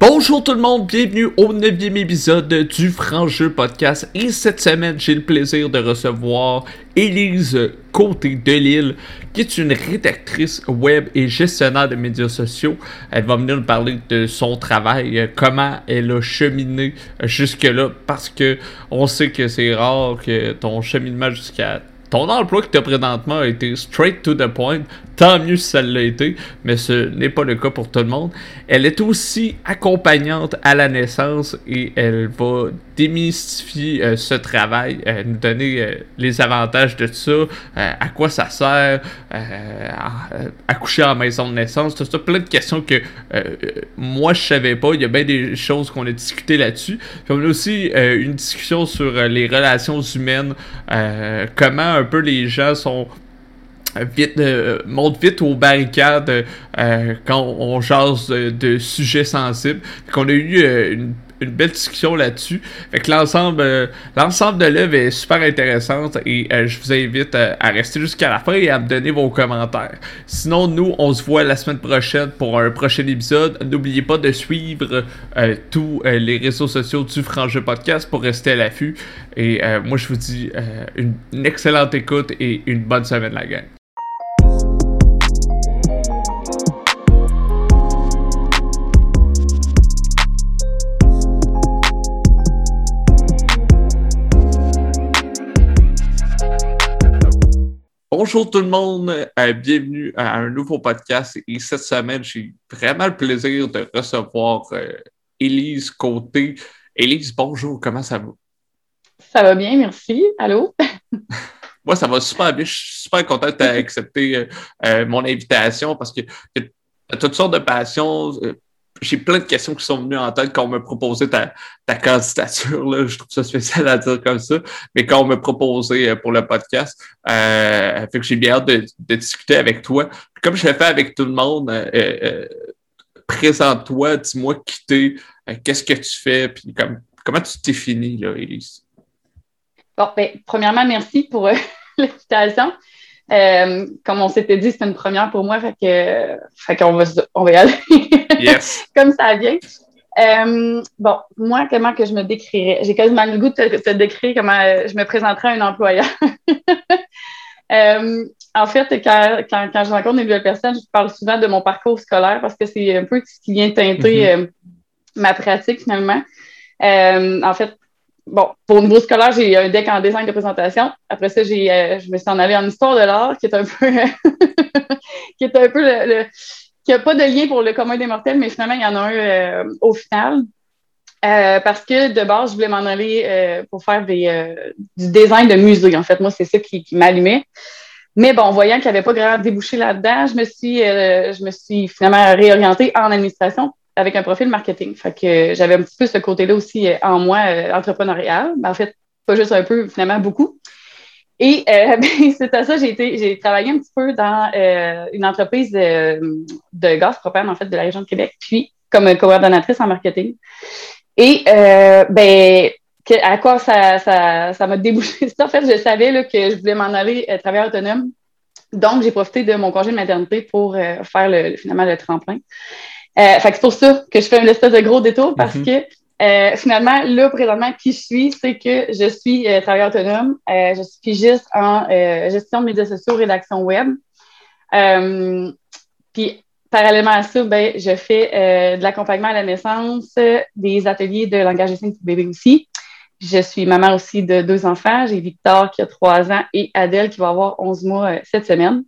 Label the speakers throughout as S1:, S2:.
S1: Bonjour tout le monde, bienvenue au 9e épisode du Franc Jeu Podcast. Et cette semaine, j'ai le plaisir de recevoir Élise Côté de Lille, qui est une rédactrice web et gestionnaire de médias sociaux. Elle va venir nous parler de son travail, euh, comment elle a cheminé jusque-là, parce que on sait que c'est rare que ton cheminement jusqu'à ton emploi que tu as présentement a été straight to the point. Tant mieux si ça l'a été, mais ce n'est pas le cas pour tout le monde. Elle est aussi accompagnante à la naissance et elle va démystifier euh, ce travail, euh, nous donner euh, les avantages de ça, à quoi ça sert, accoucher en maison de naissance, tout ça, plein de questions que moi je savais pas. Il y a bien des choses qu'on a discuté là-dessus. Puis on a aussi une discussion sur les relations humaines, comment un peu les gens sont vite, montent vite aux barricades quand on jase de, de sujets sensibles. Qu'on a eu une une belle discussion là-dessus. Fait que l'ensemble, euh, l'ensemble de l'œuvre est super intéressante et euh, je vous invite euh, à rester jusqu'à la fin et à me donner vos commentaires. Sinon, nous, on se voit la semaine prochaine pour un prochain épisode. N'oubliez pas de suivre tous les réseaux sociaux du Frangeux Podcast pour rester à l'affût. Et moi, je vous dis une, une excellente écoute et une bonne semaine, la gang. Bonjour tout le monde, euh, bienvenue à un nouveau podcast. Et cette semaine, j'ai vraiment le plaisir de recevoir euh, Élise Côté. Élise, bonjour, comment ça va?
S2: Ça va bien, merci. Allô?
S1: Moi, ça va super bien. Je suis super content de accepté euh, mon invitation parce que tu as toutes sortes de passions j'ai plein de questions qui sont venues en tête quand on m'a proposé ta, ta candidature. Là. Je trouve ça spécial à dire comme ça. Mais quand on m'a proposé euh, pour le podcast, euh, fait que j'ai bien hâte de, de, discuter avec toi. comme je l'ai fait avec tout le monde, euh, présente-toi, dis-moi qui t'es, qu'est-ce que tu fais, puis comme, comment tu t'es fini, là, Elise?
S2: Bon, ben, premièrement, merci pour l'invitation. Euh, comme on s'était dit, c'est une première pour moi, fait que, fait qu'on va, on va y aller.
S1: yes.
S2: comme ça vient. Euh, bon, moi, comment que je me décrirais? J'ai quasiment le goût de te, décrire comment je me présenterais à un employeur. euh, en fait, quand, quand, quand, je rencontre des nouvelles personnes, je parle souvent de mon parcours scolaire parce que c'est un peu ce qui vient teinter mm-hmm. euh, ma pratique finalement. Euh, en fait, bon, pour le niveau scolaire, j'ai un deck en design de présentation. Après ça, j'ai, euh, je me suis en allée en histoire de l'art, qui est un peu, qui est un peu le, qui n'a pas de lien pour le commun des mortels, mais finalement, il y en a un euh, au final. Euh, parce que de base, je voulais m'en aller pour faire du design de musée. En fait, moi, c'est ça qui, qui m'allumait. Mais bon, voyant qu'il n'y avait pas grand débouché là-dedans, je me suis, je me suis finalement réorientée en administration avec un profil marketing. J'avais un petit peu ce côté-là aussi euh, en moi, euh, entrepreneurial. en fait, pas juste un peu, finalement beaucoup. Et euh, ben, c'est à ça, j'ai été, j'ai travaillé un petit peu dans une entreprise de, gaz propane, en fait, de la région de Québec, puis comme coordonnatrice en marketing. Et ben, à quoi ça, ça, m'a débouché En fait, je savais que je voulais m'en aller travailler autonome. Donc, j'ai profité de mon congé de maternité pour faire le, finalement le tremplin. Euh, fait que c'est pour ça que je fais une espèce de gros détour parce mhm. que euh, finalement, là, présentement, qui je suis, c'est que je suis euh, travailleur autonome. Euh, je suis juste en euh, gestion de médias sociaux, rédaction web. puis, parallèlement à ça, ben, je fais de l'accompagnement à la naissance, des ateliers de langage de pour bébé aussi. Je suis maman aussi de deux enfants. J'ai Victor qui a trois ans et Adèle qui va avoir 11 mois cette semaine.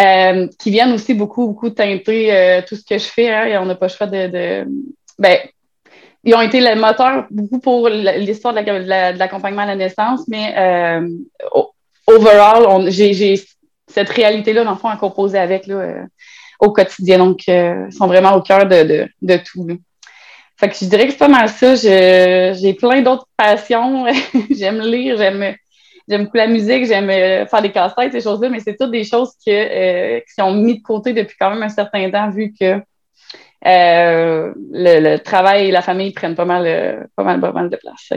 S2: Euh, qui viennent aussi beaucoup, beaucoup teinter euh, tout ce que je fais. Hein, et on n'a pas le choix de, de, Ben, ils ont été le moteur beaucoup pour l'histoire de l'accompagnement à la naissance, mais euh, overall, j'ai cette réalité-là, dans le fond, à composer avec là, euh, au quotidien. Donc, ils sont vraiment au cœur de, de, de tout. Là. Fait que je dirais que c'est pas mal ça. J'ai plein d'autres passions. j'aime lire, j'aime J'aime beaucoup la musique, j'aime euh, faire des casse-têtes, ces choses-là, mais c'est toutes des choses que, euh, qui sont mises de côté depuis quand même un certain temps, vu que euh, le, travail et la famille prennent pas mal, pas mal, pas mal de place.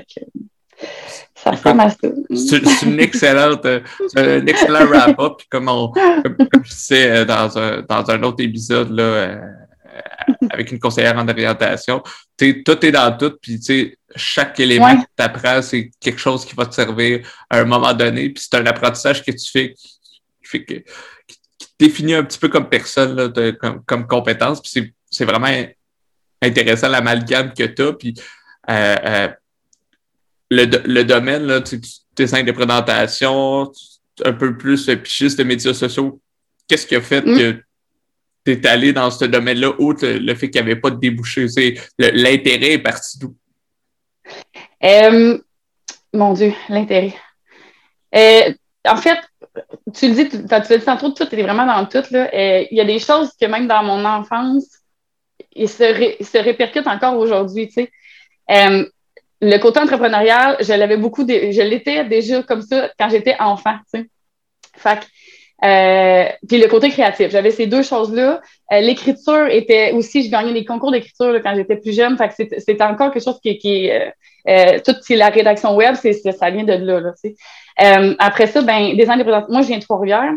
S2: ça ressemble à ça.
S1: C'est une excellente, un excellent wrap-up. Comme, comme, je disais dans un, dans un autre épisode, là, avec une conseillère en orientation. Tout est dans tout, puis chaque élément que tu apprends, c'est quelque chose qui va te servir à un moment donné. Puis c'est un apprentissage que tu fais qui, fait que, qui, te définit un petit peu comme personne, là, comme, comme compétence. Puis c'est, vraiment intéressant l'amalgame que tu as. Puis euh, euh, le, le domaine, là, tu dessin de présentation, un peu plus pichiste de médias sociaux. Qu'est-ce qui a fait mm. que tu es allé dans ce domaine-là, outre le fait qu'il n'y avait pas de débouché? L'intérêt est parti d'où?
S2: Euh, mon Dieu, l'intérêt. Euh, en fait, tu le dis, tu, tu dit tout est vraiment dans tout. Là. Euh, il y a des choses que même dans mon enfance, ils se, répercutent encore aujourd'hui. Le côté entrepreneurial, je l'avais beaucoup, je l'étais déjà comme ça quand j'étais enfant. Fait euh, puis le côté créatif, j'avais ces deux choses-là. Euh, l'écriture était aussi, je gagnais des concours d'écriture quand j'étais plus jeune. Fait que c'était encore quelque chose qui, qui euh, euh toute la rédaction web, c'est ça vient de là. là tu sais. après ça, ben design de présentation. Moi, je viens de Trois-Rivières.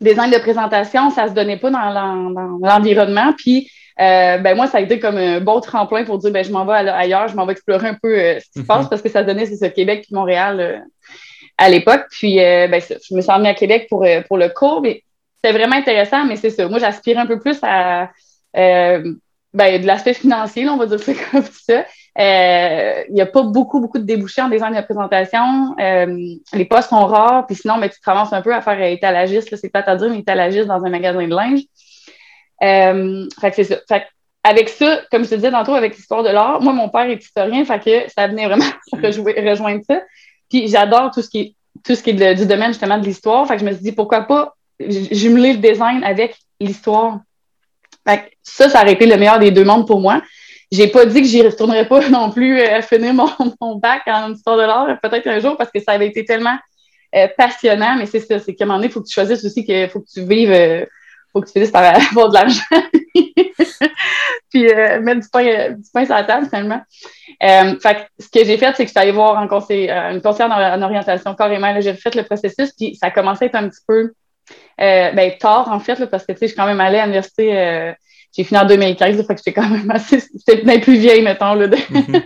S2: Design de présentation, ça se donnait pas dans l'environnement. Puis euh, ben moi, ça a été comme un bon tremplin pour dire ben, je m'en vais ailleurs, je m'en vais explorer un peu euh, ce qui se passe mhm. parce que ça donnait, c'est ça, Québec et Montréal euh, à l'époque. Puis ben, je me suis emmenée à Québec pour, pour le cours. C'était vraiment intéressant, mais c'est ça. Moi, j'aspirais un peu plus à ben, de l'aspect financier, on va dire ça comme ça. Il n'y a pas beaucoup, beaucoup de débouchés en design de présentation. les postes sont rares, puis sinon, ben, tu te ramasses un peu à faire étalagiste, c'est pas à dire, mais étalagiste dans un magasin de linge. Euh, fait que c'est ça. Fait avec ça, comme je te disais tantôt, avec l'histoire de l'art, moi, mon père est historien, fait que ça venait vraiment rejoindre ça. Puis j'adore tout ce qui est, tout ce qui est du domaine justement de l'histoire. Fait que je me suis dit, pourquoi pas jumeler le design avec l'histoire. Fait que ça, ça aurait été le meilleur des deux mondes pour moi. J'ai pas dit que j'y retournerais pas non plus euh, à finir mon, mon, bac en histoire de l'art, peut-être un jour, parce que ça avait été tellement euh, passionnant, mais c'est ça, c'est qu'à un moment donné, il faut que tu choisisses aussi qu'il faut que tu vives faut que tu finisses par avoir de l'argent. puis euh, mettre du pain, du pain sur la table, finalement. Euh, fait ce que j'ai fait, c'est que je suis allée voir un conseil, euh, une conseillère en, orientation carrément. J'ai refait le processus, puis ça a commencé à être un petit peu ben, tard, en fait, parce que, tu sais, je suis quand même allée à l'université j'ai fini en 2015, fait que j'étais quand même assez, c'était bien plus vieille, mettons, là, de, mm-hmm.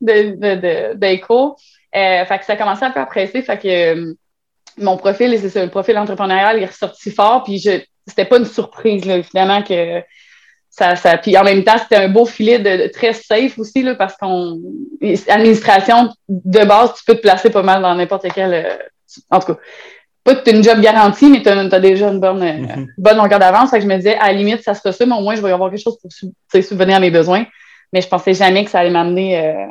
S2: de, de, fait que ça a commencé un peu à presser, fait que mon profil, c'est ça, le profil entrepreneurial, il est ressorti fort, puis je, c'était pas une surprise, là, évidemment, que ça, ça. Puis en même temps, c'était un beau filet de, très safe aussi, là, parce qu'on. Administration, de base, tu peux te placer pas mal dans n'importe quel. Euh, en tout cas, pas que tu une job garantie, mais tu as, déjà une bonne, euh, mm-hmm. bonne longueur d'avance. Fait que je me disais, à la limite, ça sera ça, mais au moins, je vais y avoir quelque chose pour subvenir à mes besoins. Mais je pensais jamais que ça allait m'amener euh,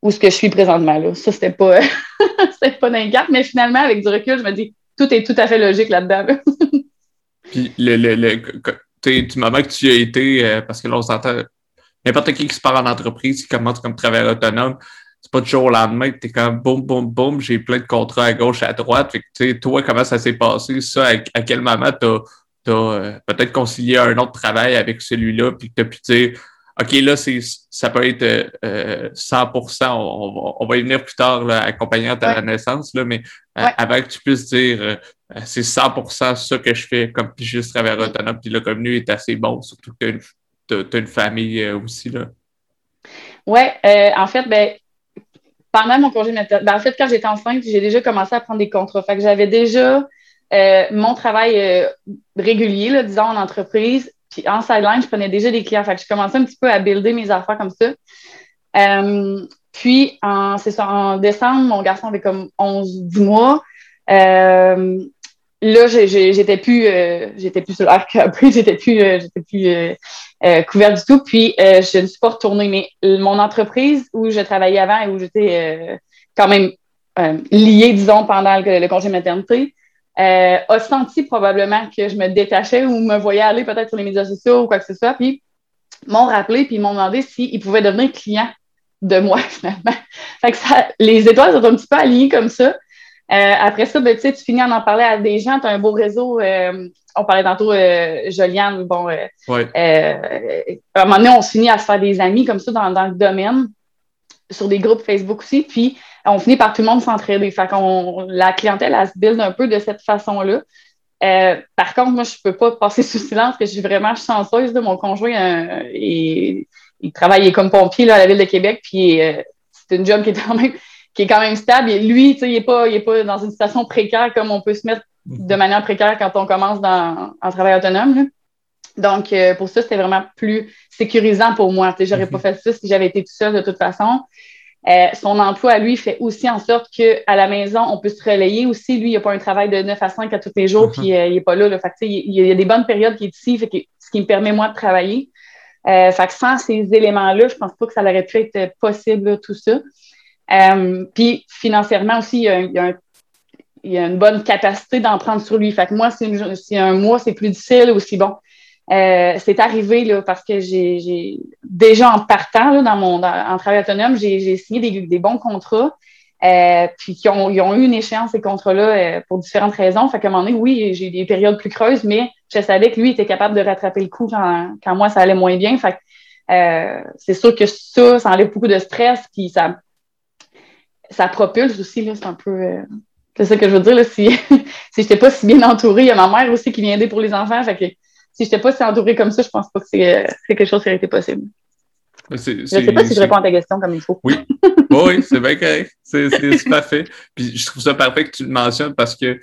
S2: où ce que je suis présentement. Là. Ça, c'était pas, c'était pas d'un mais finalement, avec du recul, je me dis, tout est tout à fait logique là-dedans. là dedans
S1: Puis le, le, le du moment que tu as été, euh, parce que là, on s'entend, n'importe qui qui se part en entreprise, qui commence comme travailleur autonome, c'est pas du jour au lendemain t'es comme boum, boum, boum, j'ai plein de contrats à gauche, à droite. Fait que, toi, comment ça s'est passé, ça? À, quel moment t'as as, euh, peut-être concilié un autre travail avec celui-là, puis que t'as pu dire, OK, là, c'est, ça peut être euh, 100%, on, on, va y venir plus tard, là, accompagnant à la naissance, là, mais euh, avant que tu puisses dire, euh, c'est 100% ça que je fais comme juste travailleur autonome, puis le revenu est assez bon, surtout que tu as, une famille euh, aussi, là.
S2: Oui, en fait, ben, pendant mon congé de ben, en fait, quand j'étais enceinte, j'ai déjà commencé à prendre des contrats. Fait que j'avais déjà mon travail régulier, là, disons, en entreprise, puis en sideline, je prenais déjà des clients. Fait que je commençais un petit peu à builder mes affaires comme ça. Euh, puis, en, c'est ça, en décembre, mon garçon avait comme 11-10 mois. Euh, là, j'étais plus, euh, j'étais plus sur l'arc après, j'étais plus, j'étais plus couverte du tout. Puis, je ne suis pas retournée. Mais mon entreprise où je travaillais avant et où j'étais quand même liée, disons, pendant le, le congé maternité, euh, a senti probablement que je me détachais ou me voyais aller peut-être sur les médias sociaux ou quoi que ce soit. Puis m'ont rappelé puis m'ont demandé s'ils pouvaient devenir clients de moi finalement. Fait que ça, les étoiles sont un petit peu alignées comme ça. Euh, après ça, ben, tu finis en en parler à des gens, tu as un beau réseau. Euh, on parlait tantôt euh, Joliane, bon, ouais. à un moment donné, on se finit à se faire des amis comme ça dans, dans le domaine, sur des groupes Facebook aussi. Puis on finit par tout le monde s'entraider. Fait qu'on, la clientèle, elle se build un peu de cette façon-là. par contre, moi, je ne peux pas passer sous silence que je suis vraiment chanceuse. de Mon conjoint, il, travaille comme pompier à la Ville de Québec, puis c'est une job qui est quand même, qui est quand même stable. Et lui, il n'est pas, pas dans une situation précaire comme on peut se mettre de manière précaire quand on commence dans, en travail autonome. Donc, euh, pour ça, c'était vraiment plus sécurisant pour moi. Je n'aurais pas mhm. fait ça si j'avais été tout seul de toute façon. Euh, son emploi, lui, fait aussi en sorte qu'à la maison, on peut se relayer aussi. Lui, il n'a pas un travail de 9 à 5 à tous les jours, puis euh, il n'est pas là. Il, y a des bonnes périodes qui est ici, ce qui me permet, moi, de travailler. fait que sans ces éléments-là, je pense pas que ça aurait pu être possible, tout ça. puis financièrement aussi, il y a, un il y a une bonne capacité d'en prendre sur lui. Fait que moi, si un mois, c'est plus difficile aussi. Bon, euh, c'est arrivé là, parce que j'ai déjà en partant là, dans mon en travail autonome, j'ai signé des, des, bons contrats. Euh, puis qui ont, ils ont eu une échéance, ces contrats-là, euh, pour différentes raisons. Fait qu'à un moment donné, oui, j'ai des périodes plus creuses, mais je savais que lui était capable de rattraper le coup quand, quand moi, ça allait moins bien. Fait que, c'est sûr que ça, ça enlève beaucoup de stress, puis ça, ça propulse aussi, là, c'est un peu c'est ça que je veux dire. Là, si si je n'étais pas si bien entourée, il y a ma mère aussi qui vient aider pour les enfants. Fait que si je n'étais pas si entourée comme ça, je pense pas que c'est quelque chose qui aurait été possible. je ne sais pas si je réponds à ta question comme il faut.
S1: Oui, oui, c'est bien correct. C'est parfait. Puis je trouve ça parfait que tu le mentionnes parce que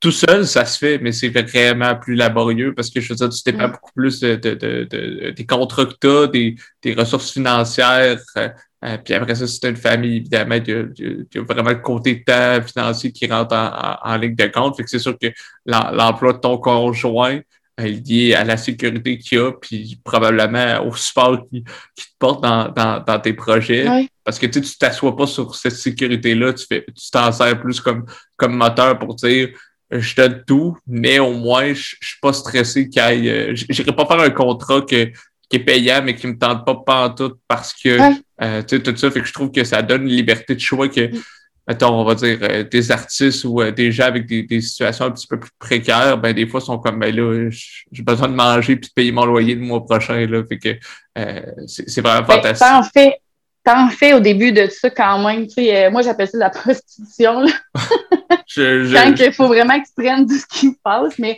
S1: tout seul, ça se fait, mais c'est vraiment plus laborieux parce que je veux dire, tu dépends mm. beaucoup plus de, des contrats que tu as, des, des ressources financières, euh, euh, puis après ça, c'est une famille, évidemment, il y, a, vraiment le côté temps financier qui rentre en, ligne de compte. Fait que c'est sûr que l'emploi de ton conjoint lié à la sécurité qu'il y a, puis probablement au support qui, te porte dans, dans, tes projets. Parce que tu ne t'assois pas sur cette sécurité-là, tu fais tu t'en sers plus comme, comme moteur pour dire je donne tout, mais au moins, je, ne suis pas stressé qu'il y ait. Euh, pas faire un contrat que qui est payant, mais qui me tente pas pantoute parce que euh, tu sais, tout ça fait que je trouve que ça donne une liberté de choix que, mm. Mettons, on va dire, euh, des artistes ou euh, des gens avec des, des, situations un petit peu plus précaires, ben des fois sont comme ben là, j'ai besoin de manger puis de payer mon loyer le mois prochain. Là, fait que c'est vraiment ben, fantastique.
S2: T'en fais, t'en fais au début de ça quand même. Tu sais, moi j'appelle ça la prostitution. Là. je, Quand il faut vraiment que tu prennes tout ce qui se passe. Mais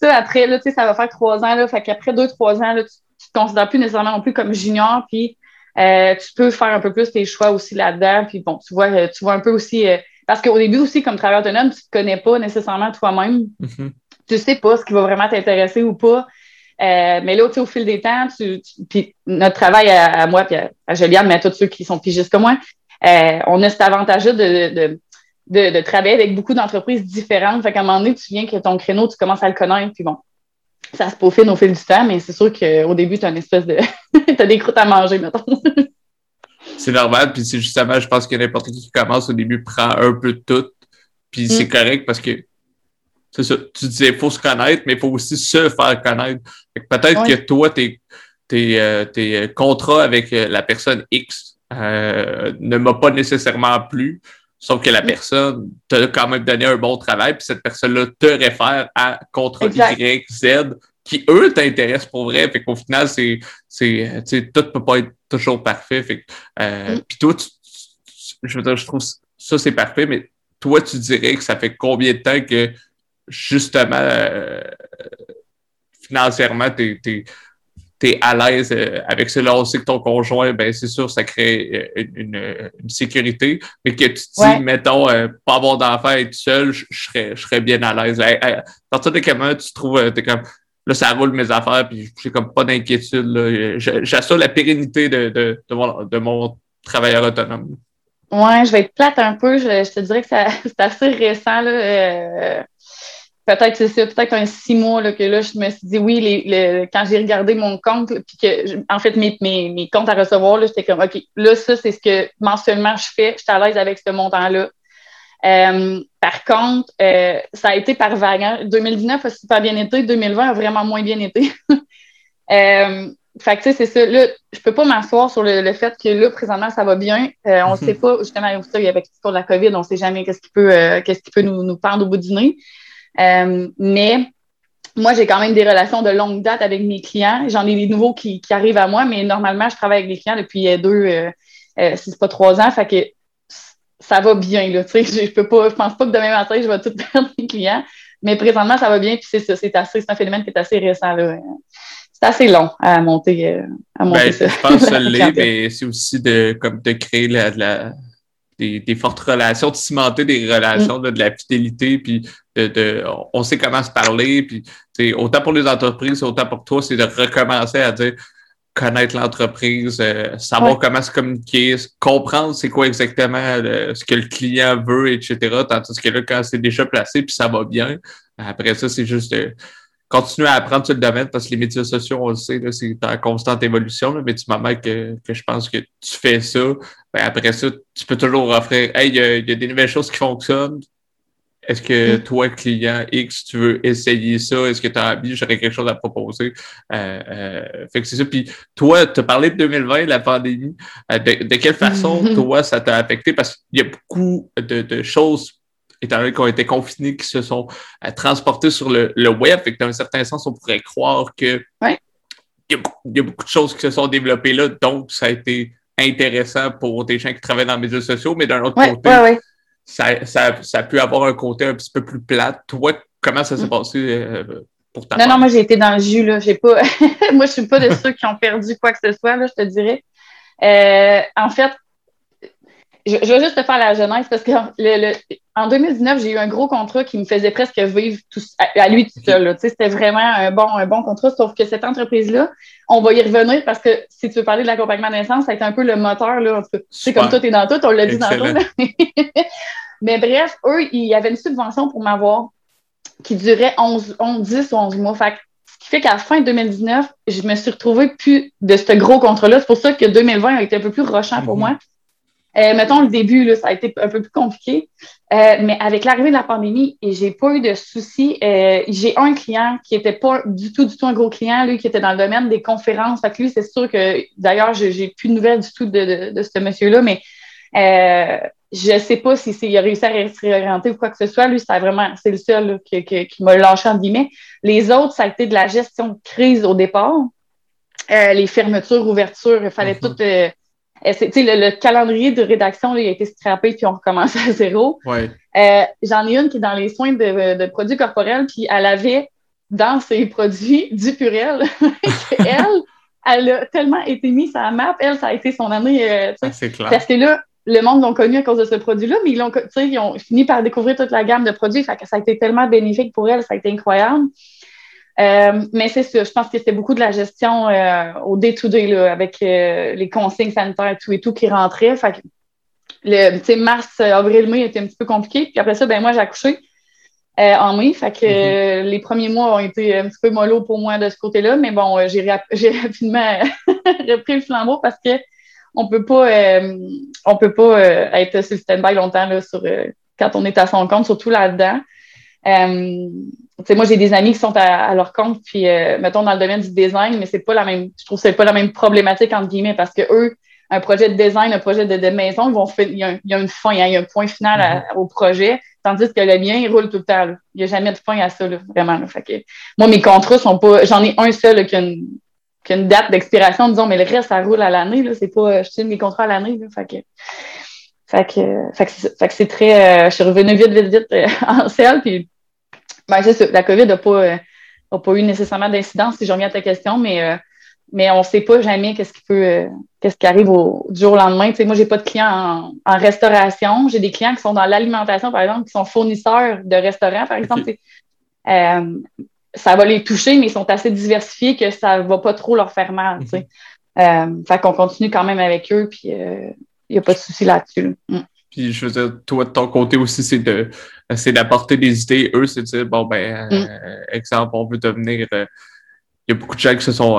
S2: ça, après, là, tu sais, ça va faire trois ans. Là, fait qu'après deux, trois ans, là, tu te considères plus nécessairement non plus comme junior, puis euh, tu peux faire un peu plus tes choix aussi là-dedans. Puis bon, tu vois, euh, tu vois un peu aussi. Euh, parce qu'au début aussi, comme travailleur autonome, tu ne te connais pas nécessairement toi-même. Mm-hmm. Tu ne sais pas ce qui va vraiment t'intéresser ou pas. mais là, au fil des temps, tu, puis notre travail à, moi, puis à, à, Juliane, mais à tous ceux qui sont pigistes comme moi, on a cet avantage-là de, de, travailler avec beaucoup d'entreprises différentes. Fait qu'à un moment donné, tu viens que ton créneau, tu commences à le connaître, puis bon, ça se peaufine au fil du temps, mais c'est sûr qu'au début, tu as une espèce de. tu as des croûtes à manger, mettons.
S1: c'est normal, puis c'est justement, je pense que n'importe qui qui commence au début prend un peu de tout, puis c'est mm. correct parce que c'est ça, tu disais, il faut se connaître, mais il faut aussi se faire connaître. Peut-être que toi, tes, tes, euh, tes, contrats avec euh, la personne X euh, ne m'a pas nécessairement plu, sauf que la personne t'a quand même donné un bon travail, puis cette personne-là te réfère à contrat Y, Z, qui, eux, t'intéressent pour vrai. Fait qu'au final, c'est, c'est, tout peut pas être toujours parfait. Fait euh, mm. Puis toi, je veux dire, je trouve ça, c'est parfait, mais toi, tu dirais que ça fait combien de temps que, justement, euh, financièrement, tu es, à l'aise euh, avec cela. Sait que ton conjoint, ben c'est sûr, ça crée une, sécurité, mais que tu te dis, mettons, pas avoir d'enfant et tout seul, je serais, je serais bien à l'aise. À, partir de quel moment tu trouves, t'es comme, là, ça roule mes affaires, puis j'ai comme pas d'inquiétude. J'assure la pérennité de, de, de, mon, travailleur autonome.
S2: Ouais, je vais être plate un peu. Je, te dirais que c'est assez récent. Là. Euh, peut-être c'est ça, peut-être un six mois là, que là, je me suis dit oui, les, quand j'ai regardé mon compte, puis que en fait, mes, mes, mes comptes à recevoir, j'étais comme OK, là, ça, c'est ce que mensuellement je fais. Je suis à l'aise avec ce montant-là. Euh, par contre, euh, ça a été par vague. 2019 hein. a super bien été, 2020 a vraiment moins bien été. euh, fait que, tu sais, c'est ça. Là, je peux pas m'asseoir sur le, fait que là, présentement, ça va bien. Euh, on ne sait pas, justement, avec l'histoire de la COVID, on ne sait jamais qu'est-ce qui peut, qu'est-ce qui peut nous, nous pendre au bout du nez. Mais moi, j'ai quand même des relations de longue date avec mes clients. J'en ai des nouveaux qui, qui, arrivent à moi, mais normalement, je travaille avec des clients depuis deux, si c'est pas trois ans. Fait que ça va bien. Là, je peux pas, je pense pas que demain matin, je vais tout perdre mes clients. mais présentement, ça va bien, puis c'est ça, c'est assez, c'est un phénomène qui est assez récent, là. C'est assez long à monter, euh, à monter
S1: ben,
S2: ça.
S1: Je pense que ça l'est, mais c'est aussi de, comme de créer la, la des, des, fortes relations, de cimenter des relations, mm. de, de la fidélité, puis de, de, on sait comment se parler, puis autant pour les entreprises, autant pour toi, c'est de recommencer à dire connaître l'entreprise, euh, savoir comment se communiquer, comprendre c'est quoi exactement ce que le client veut, etc. Tandis que là, quand c'est déjà placé puis ça va bien, après ça, c'est juste de continuer à apprendre sur le domaine parce que les médias sociaux, on le sait, c'est en constante évolution, mais du moment que, que je pense que tu fais ça, ben après ça, tu peux toujours offrir Hey, il y, y, a des nouvelles choses qui fonctionnent, est-ce que mm. toi, client X, tu veux essayer ça? Est-ce que tu as envie? J'aurais quelque chose à proposer. Euh, euh, fait que c'est ça. Puis toi, tu as parlé de 2020, la pandémie. Euh, de, quelle façon, toi, ça t'a affecté? Parce qu'il y a beaucoup de, choses étant donné qu'on été confinés, qui se sont transportées sur le, web. Fait que dans un certain sens, on pourrait croire que il, y a, beaucoup de choses qui se sont développées là, donc ça a été intéressant pour des gens qui travaillent dans les médias sociaux, mais d'un autre côté, ça, ça, ça, a pu avoir un côté un petit peu plus plat. Toi, comment ça s'est mm. passé euh, pour ta
S2: Non, non, moi, j'ai été dans le jus, là. J'ai pas... moi, je suis pas de ceux qui ont perdu quoi que ce soit, là, je te dirais. Euh, en fait, je, vais juste te faire la jeunesse parce que le, en 2019, j'ai eu un gros contrat qui me faisait presque vivre tout, à, lui tout seul. C'était vraiment un bon, un bon contrat, sauf que cette entreprise-là, on va y revenir parce que si tu veux parler de l'accompagnement d'essence, ça a été un peu le moteur. Là, c'est comme tout est dans tout, on l'a dit dans tout. Mais bref, eux, il y avait une subvention pour m'avoir qui durait 11, 11, 10 ou 11 mois. Fait ce qui fait qu'à la fin 2019, je me suis retrouvée plus de ce gros contrat-là. C'est pour ça que 2020 a été un peu plus rochant pour mhm. moi. Euh, mettons, le début, là, ça a été un peu plus compliqué. Euh, mais avec l'arrivée de la pandémie, et j'ai pas eu de soucis. Euh, j'ai un client qui était pas du tout, du tout un gros client, lui, qui était dans le domaine des conférences. Fait que lui, c'est sûr que, d'ailleurs, j'ai plus de nouvelles du tout de, de, ce monsieur-là, mais euh, je sais pas si il a réussi à se réorienter ou quoi que ce soit. Lui, c'est vraiment, c'est le seul qui, qui, m'a lâché, en guillemets. Les autres, ça a été de la gestion de crise au départ. Euh, les fermetures, ouvertures, il fallait mm-hmm. tout euh, le, le, calendrier de rédaction il a été scrappé puis on recommence à zéro. Euh, j'en ai une qui est dans les soins de, produits corporels, puis elle avait dans ses produits du purel. elle, elle a tellement été mise à la map. Elle, ça a été son année. Euh, ah, parce que là, le monde l'ont connu à cause de ce produit-là, mais ils, l'ont, ils ont fini par découvrir toute la gamme de produits. Fait que ça a été tellement bénéfique pour elle, ça a été incroyable. Euh, mais c'est sûr, je pense que c'était beaucoup de la gestion euh, au day-to-day, avec euh, les consignes sanitaires et tout et tout qui rentraient. Fait que, le, mars, avril, mai était un petit peu compliqué. Puis après ça, ben moi, j'ai accouché en mai. Fait que mm-hmm. les premiers mois ont été un petit peu mollo pour moi de ce côté-là. Mais bon, j'ai, rapidement repris le flambeau parce que on peut pas on peut pas être sur le stand-by longtemps là, sur, quand on est à son compte, surtout là-dedans. Euh, moi, j'ai des amis qui sont à, leur compte, puis euh, mettons dans le domaine du design, mais c'est pas la même, je trouve que c'est pas la même problématique entre guillemets parce que eux, un projet de design, un projet de, maison, ils vont il y, a il y a une fin, il y a un point final mm-hmm. au projet, tandis que le mien, il roule tout le temps. Il n'y a jamais de fin à ça, vraiment. Fait que, moi, mes contrats sont pas. J'en ai un seul qui a une, qui a une date d'expiration, disons, mais le reste, ça roule à l'année. C'est pas. Je tiens mes contrats à l'année. Fait que. Fait que, fait que c'est très. Euh, je suis revenue vite, vite, vite euh, en selle. Puis, ben, la COVID n'a pas, euh, a pas eu nécessairement d'incidence, si je reviens à ta question, mais, mais on ne sait pas jamais qu'est-ce qui peut, qu'est-ce qui arrive au, du jour au lendemain. Tu sais, moi, j'ai pas de clients en, restauration. J'ai des clients qui sont dans l'alimentation, par exemple, qui sont fournisseurs de restaurants, par exemple. ça va les toucher, mais ils sont assez diversifiés que ça ne va pas trop leur faire mal. Tu sais. Mm-hmm. fait qu'on continue quand même avec eux, puis n'y a pas de souci là-dessus. Mm.
S1: Puis je veux dire, toi, de ton côté aussi, c'est de c'est d'apporter des idées. Eux, c'est de dire, bon, ben, mm. euh, exemple, on veut devenir. Euh, il y a beaucoup de gens qui se sont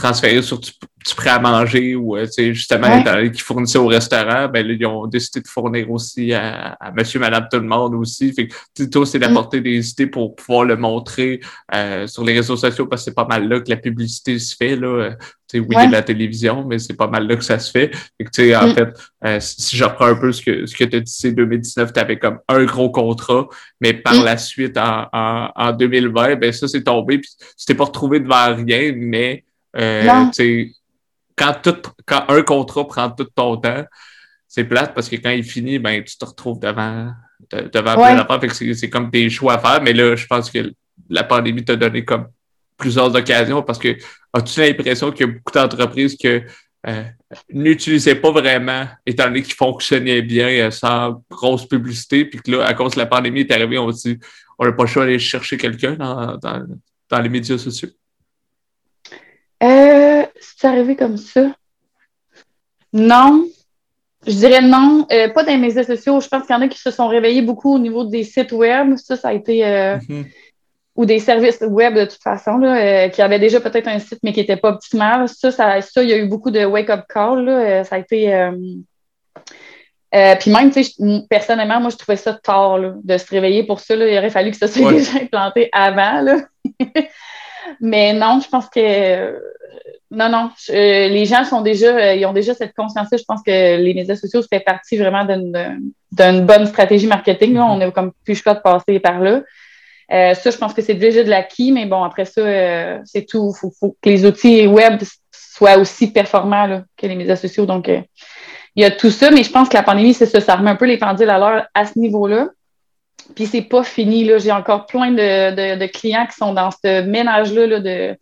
S1: euh, transférés sur du, prêt à manger ou justement qui fournissaient au restaurant, ben là, ils ont décidé de fournir aussi à, monsieur, madame, tout le monde aussi. Fait que toi, c'est d'apporter des idées pour pouvoir le montrer sur les réseaux sociaux parce que c'est pas mal là que la publicité se fait. Là oui, il y a la télévision, mais c'est pas mal là que ça se fait. Et en mm. fait, euh, si je reprends un peu ce que, ce que tu as dit, c'est 2019, tu avais comme un gros contrat, mais par mm. la suite, en, en, 2020, ben ça, c'est tombé. Puis tu t'es pas retrouvé devant rien, mais euh, quand, tout, quand un contrat prend tout ton temps, c'est plate parce que quand il finit, ben, tu te retrouves devant devant plein d'affaires. c'est comme des choix à faire. Mais là, je pense que la pandémie t'a donné comme plusieurs occasions parce que as-tu l'impression qu'il y a beaucoup d'entreprises que euh, n'utilisaient pas vraiment, étant donné qu'ils fonctionnaient bien euh, sans grosse publicité, puis que là, à cause de la pandémie est arrivée, on dit on n'a pas le choix d'aller chercher quelqu'un dans, dans, les médias sociaux?
S2: Euh, c'est arrivé comme ça? Non. Je dirais non. Euh, pas dans les médias sociaux. Je pense qu'il y en a qui se sont réveillés beaucoup au niveau des sites web. Ça, ça a été. Mm-hmm ou des services web de toute façon, là, euh, qui avaient déjà peut-être un site, mais qui n'était pas optimal. Ça, ça, ça, il y a eu beaucoup de wake-up call. Là, euh, ça a été. Euh, puis même, tu sais, personnellement, moi, je trouvais ça tard là, de se réveiller pour ça. Là. Il aurait fallu que ça soit déjà implanté avant. Là. mais non, je pense que. non, non. les gens sont déjà, ils ont déjà cette conscience-là. Je pense que les médias sociaux, fait partie vraiment d'une bonne stratégie marketing. Là. Mm-hmm. On est comme plus choix de passer par là. Euh, ça, je pense que c'est déjà de l'acquis, mais bon, après ça, euh, c'est tout. Il faut, que les outils web soient aussi performants que les médias sociaux. Donc, euh, il y a tout ça, mais je pense que la pandémie, c'est ça, ça remet un peu les pendules à l'heure à ce niveau-là. Puis c'est pas fini. Là. J'ai encore plein de, clients qui sont dans ce ménage-là de,